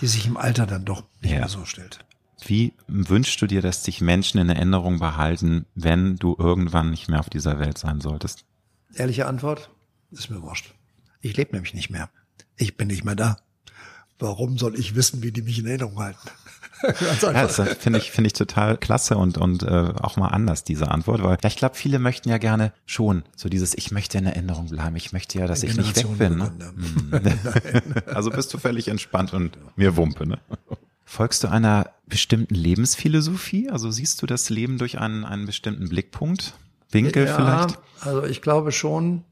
die sich im Alter dann doch nicht ja. mehr so stellt. Wie wünschst du dir, dass sich Menschen in Erinnerung behalten, wenn du irgendwann nicht mehr auf dieser Welt sein solltest? Ehrliche Antwort, ist mir wurscht. Ich lebe nämlich nicht mehr. Ich bin nicht mehr da. Warum soll ich wissen, wie die mich in Erinnerung halten? Ja, das finde ich, finde ich total klasse und, und äh, auch mal anders, diese Antwort, weil ich glaube, viele möchten ja gerne schon so dieses, ich möchte in Erinnerung bleiben, ich möchte ja, dass ich nicht weg bin. Ne? Hm. <laughs> <laughs> also bist du völlig entspannt und mir Wumpe, ne? Folgst du einer bestimmten Lebensphilosophie? Also siehst du das Leben durch einen, einen bestimmten Blickpunkt? Winkel ja, vielleicht? Also ich glaube schon,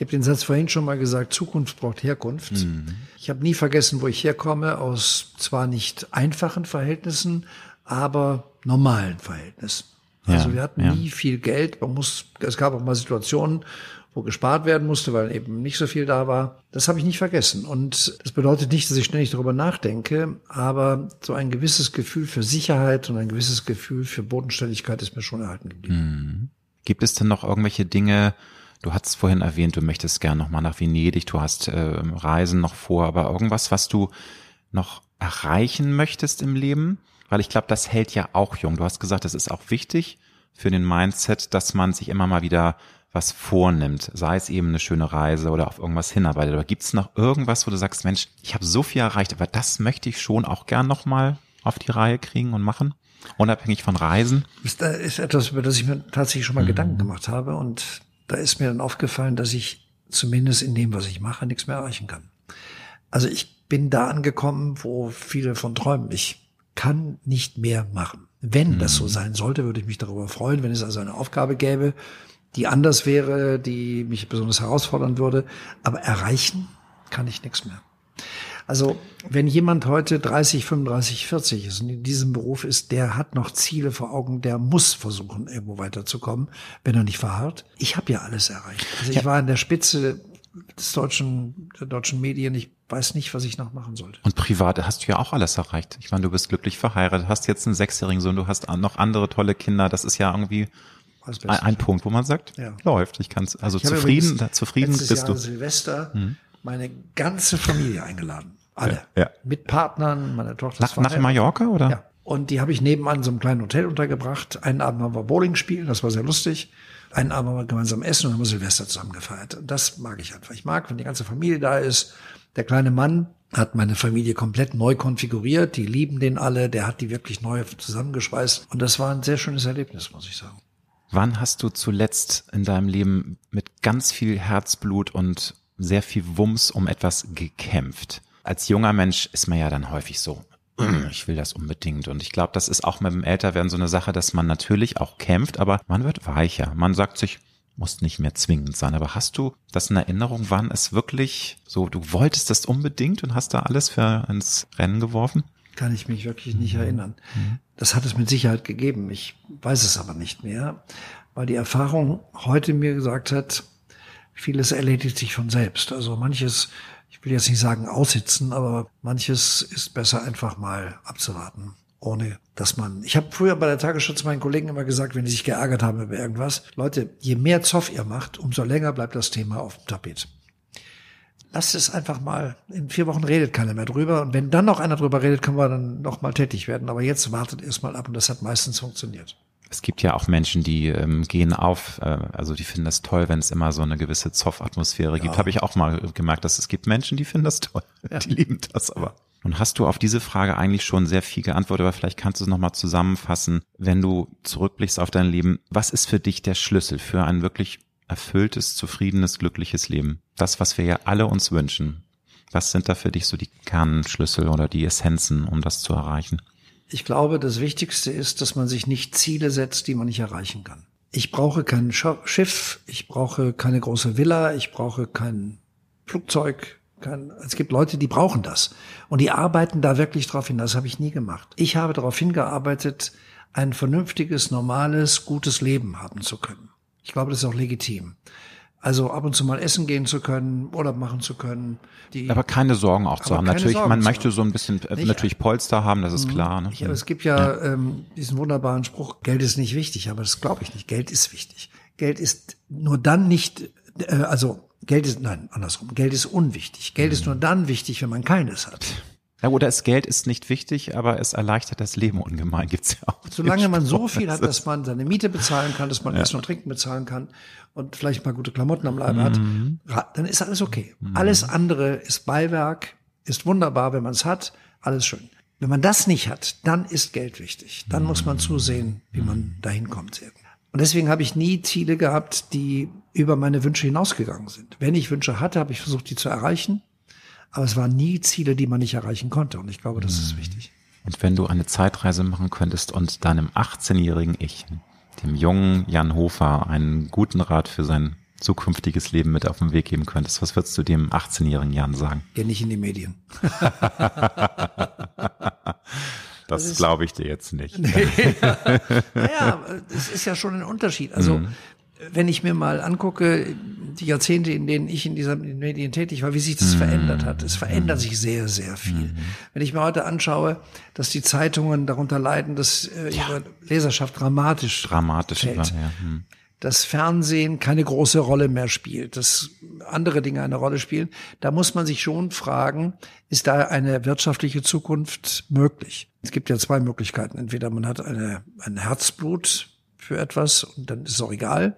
ich habe den Satz vorhin schon mal gesagt, Zukunft braucht Herkunft. Mhm. Ich habe nie vergessen, wo ich herkomme, aus zwar nicht einfachen Verhältnissen, aber normalen Verhältnissen. Ja, also wir hatten ja. nie viel Geld. Man muss, es gab auch mal Situationen, wo gespart werden musste, weil eben nicht so viel da war. Das habe ich nicht vergessen. Und das bedeutet nicht, dass ich ständig darüber nachdenke, aber so ein gewisses Gefühl für Sicherheit und ein gewisses Gefühl für Bodenständigkeit ist mir schon erhalten geblieben. Mhm. Gibt es denn noch irgendwelche Dinge, Du hast vorhin erwähnt, du möchtest gern noch mal nach Venedig, du hast äh, Reisen noch vor, aber irgendwas, was du noch erreichen möchtest im Leben? Weil ich glaube, das hält ja auch jung. Du hast gesagt, es ist auch wichtig für den Mindset, dass man sich immer mal wieder was vornimmt, sei es eben eine schöne Reise oder auf irgendwas hinarbeitet. Aber gibt es noch irgendwas, wo du sagst, Mensch, ich habe so viel erreicht, aber das möchte ich schon auch gern noch mal auf die Reihe kriegen und machen? Unabhängig von Reisen? Das ist etwas, über das ich mir tatsächlich schon mal mhm. Gedanken gemacht habe und da ist mir dann aufgefallen, dass ich zumindest in dem, was ich mache, nichts mehr erreichen kann. Also ich bin da angekommen, wo viele von träumen. Ich kann nicht mehr machen. Wenn das so mhm. sein sollte, würde ich mich darüber freuen, wenn es also eine Aufgabe gäbe, die anders wäre, die mich besonders herausfordern würde. Aber erreichen kann ich nichts mehr. Also wenn jemand heute 30, 35, 40 ist und in diesem Beruf ist, der hat noch Ziele vor Augen, der muss versuchen, irgendwo weiterzukommen, wenn er nicht verharrt. Ich habe ja alles erreicht. Also ich ja. war an der Spitze des deutschen, der deutschen Medien. Ich weiß nicht, was ich noch machen sollte. Und privat hast du ja auch alles erreicht. Ich meine, du bist glücklich verheiratet, hast jetzt einen sechsjährigen Sohn, du hast noch andere tolle Kinder. Das ist ja irgendwie ein, ein, Punkt, wo man sagt, ja. läuft. Ich kann also ich zufrieden, zufrieden bist Jahr du. Silvester hm. Meine ganze Familie eingeladen. Alle. Ja, ja. Mit Partnern, meine Tochter nach, nach Mallorca oder? Ja. Und die habe ich nebenan in so einem kleinen Hotel untergebracht. Einen Abend haben wir Bowling spielen, das war sehr lustig. Einen Abend haben wir gemeinsam essen und haben wir Silvester zusammen gefeiert. Und das mag ich einfach. Ich mag, wenn die ganze Familie da ist. Der kleine Mann hat meine Familie komplett neu konfiguriert. Die lieben den alle. Der hat die wirklich neu zusammengeschweißt. Und das war ein sehr schönes Erlebnis, muss ich sagen. Wann hast du zuletzt in deinem Leben mit ganz viel Herzblut und sehr viel Wumms um etwas gekämpft? als junger Mensch ist man ja dann häufig so, ich will das unbedingt. Und ich glaube, das ist auch mit dem Älterwerden so eine Sache, dass man natürlich auch kämpft, aber man wird weicher. Man sagt sich, muss nicht mehr zwingend sein. Aber hast du das in Erinnerung, wann es wirklich so, du wolltest das unbedingt und hast da alles für ins Rennen geworfen? Kann ich mich wirklich nicht erinnern. Das hat es mit Sicherheit gegeben. Ich weiß es aber nicht mehr, weil die Erfahrung heute mir gesagt hat, vieles erledigt sich von selbst. Also manches, ich will jetzt nicht sagen aussitzen, aber manches ist besser einfach mal abzuwarten ohne dass man. Ich habe früher bei der Tagesschau zu meinen Kollegen immer gesagt, wenn die sich geärgert haben über irgendwas, Leute, je mehr Zoff ihr macht, umso länger bleibt das Thema auf dem Tapet. Lasst es einfach mal. In vier Wochen redet keiner mehr drüber. Und wenn dann noch einer drüber redet, können wir dann noch mal tätig werden. Aber jetzt wartet erst mal ab und das hat meistens funktioniert. Es gibt ja auch Menschen, die ähm, gehen auf, äh, also die finden das toll, wenn es immer so eine gewisse Zoff-Atmosphäre gibt. Ja. Habe ich auch mal gemerkt, dass es gibt Menschen, die finden das toll. Ja. Die lieben das aber. Und hast du auf diese Frage eigentlich schon sehr viel geantwortet, aber vielleicht kannst du es nochmal zusammenfassen, wenn du zurückblickst auf dein Leben. Was ist für dich der Schlüssel für ein wirklich erfülltes, zufriedenes, glückliches Leben? Das, was wir ja alle uns wünschen. Was sind da für dich so die Kernschlüssel oder die Essenzen, um das zu erreichen? Ich glaube, das Wichtigste ist, dass man sich nicht Ziele setzt, die man nicht erreichen kann. Ich brauche kein Schiff, ich brauche keine große Villa, ich brauche kein Flugzeug, kann, es gibt Leute, die brauchen das. Und die arbeiten da wirklich drauf hin. Das habe ich nie gemacht. Ich habe darauf hingearbeitet, ein vernünftiges, normales, gutes Leben haben zu können. Ich glaube, das ist auch legitim. Also ab und zu mal essen gehen zu können, Urlaub machen zu können. Aber keine Sorgen auch zu haben. Natürlich, Sorgen man möchte so ein bisschen äh, nicht, natürlich Polster haben, das ist mhm. klar. Ne? Ich, aber es gibt ja, ja. Ähm, diesen wunderbaren Spruch, Geld ist nicht wichtig, aber das glaube ich nicht. Geld ist wichtig. Geld ist nur dann nicht, äh, also Geld ist, nein, andersrum. Geld ist unwichtig. Geld mhm. ist nur dann wichtig, wenn man keines hat. Ja, oder das Geld ist nicht wichtig, aber es erleichtert das Leben ungemein, gibt's ja auch. Solange man so viel hat, dass man seine Miete bezahlen kann, dass man ja. Essen und Trinken bezahlen kann und vielleicht mal gute Klamotten am Leib mhm. hat, dann ist alles okay. Mhm. Alles andere ist Beiwerk, ist wunderbar, wenn man es hat, alles schön. Wenn man das nicht hat, dann ist Geld wichtig. Dann muss man zusehen, wie man dahin kommt. Und deswegen habe ich nie Ziele gehabt, die über meine Wünsche hinausgegangen sind. Wenn ich Wünsche hatte, habe ich versucht, die zu erreichen. Aber es waren nie Ziele, die man nicht erreichen konnte. Und ich glaube, das ist wichtig. Und wenn du eine Zeitreise machen könntest und deinem 18-jährigen Ich, dem jungen Jan Hofer, einen guten Rat für sein zukünftiges Leben mit auf den Weg geben könntest, was würdest du dem 18-jährigen Jan sagen? Geh nicht in die Medien. <laughs> Das, glaube ich dir jetzt nicht. <laughs> Nee, ja. naja, es ist ja schon ein Unterschied. Also, mhm. Wenn ich mir mal angucke, die Jahrzehnte, in denen ich in dieser Medien tätig war, wie sich das mhm. verändert hat. Es verändert mhm. sich sehr, sehr viel. Mhm. Wenn ich mir heute anschaue, dass die Zeitungen darunter leiden, dass äh, ihre ja. Leserschaft dramatisch, dramatisch fällt. Ja. Hm das Fernsehen keine große Rolle mehr spielt, dass andere Dinge eine Rolle spielen, da muss man sich schon fragen, ist da eine wirtschaftliche Zukunft möglich? Es gibt ja zwei Möglichkeiten. Entweder man hat eine, ein Herzblut für etwas und dann ist es auch egal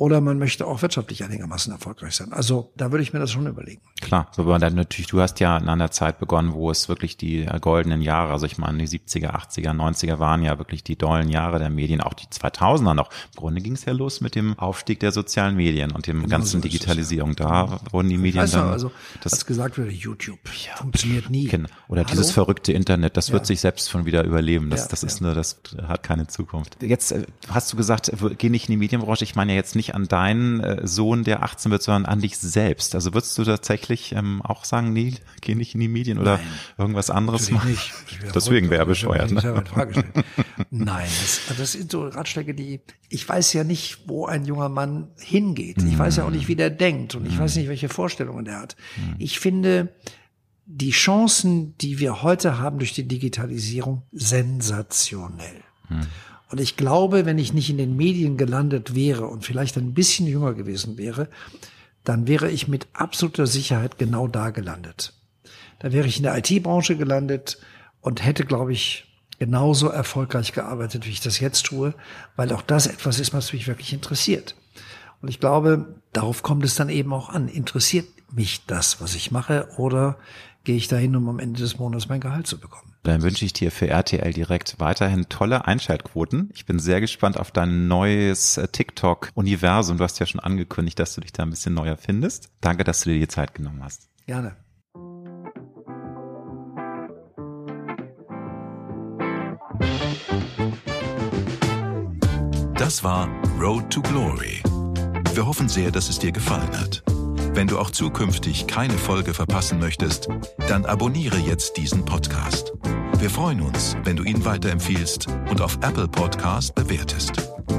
oder man möchte auch wirtschaftlich einigermaßen erfolgreich sein. Also da würde ich mir das schon überlegen. Klar, aber dann natürlich, du hast ja in einer Zeit begonnen, wo es wirklich die äh, goldenen Jahre, also ich meine die 70er, 80er, 90er waren ja wirklich die dollen Jahre der Medien, auch die 2000er noch. Im Grunde ging es ja los mit dem Aufstieg der sozialen Medien und dem genau ganzen so Digitalisierung. Es, ja. Da wurden die Medien weißt dann... Also, das als gesagt wurde, YouTube ja, funktioniert nie. Genau. Oder Hallo? dieses verrückte Internet, das wird sich selbst schon wieder überleben. Das, das ist nur, das hat keine Zukunft. Jetzt äh, hast du gesagt, geh nicht in die Medienbranche. Ich meine ja jetzt nicht an deinen äh, Sohn, der 18 wird, sondern an dich selbst. Also würdest du tatsächlich ähm, auch sagen, nee, geh nicht in die Medien oder Nein, irgendwas anderes machen? Nicht. Deswegen wäre bescheuert. Ne? <laughs> Nein, das, das sind so Ratschläge, die ich weiß ja nicht, wo ein junger Mann hingeht. Ich weiß ja auch nicht, wie der denkt und ich weiß nicht, welche Vorstellungen der hat. Ich finde die Chancen, die wir heute haben durch die Digitalisierung, sensationell. Und ich glaube, wenn ich nicht in den Medien gelandet wäre und vielleicht ein bisschen jünger gewesen wäre, dann wäre ich mit absoluter Sicherheit genau da gelandet. Da wäre ich in der IT-Branche gelandet und hätte, glaube ich, genauso erfolgreich gearbeitet, wie ich das jetzt tue, weil auch das etwas ist, was mich wirklich interessiert. Und ich glaube, darauf kommt es dann eben auch an. Interessiert mich das, was ich mache, oder gehe ich dahin, um am Ende des Monats mein Gehalt zu bekommen? Dann wünsche ich dir für RTL direkt weiterhin tolle Einschaltquoten. Ich bin sehr gespannt auf dein neues äh, TikTok-Universum. Du hast ja schon angekündigt, dass du dich da ein bisschen neuer findest. Danke, dass du dir die Zeit genommen hast. Gerne. Das war Road to Glory. Wir hoffen sehr, dass es dir gefallen hat. Wenn du auch zukünftig keine Folge verpassen möchtest, dann abonniere jetzt diesen Podcast. Wir freuen uns, wenn du ihn weiterempfiehlst und auf Apple Podcast bewertest.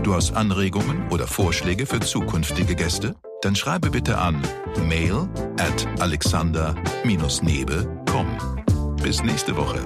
Du hast Anregungen oder Vorschläge für zukünftige Gäste? Dann schreibe bitte an mail at alexander-nebe.com. Bis nächste Woche.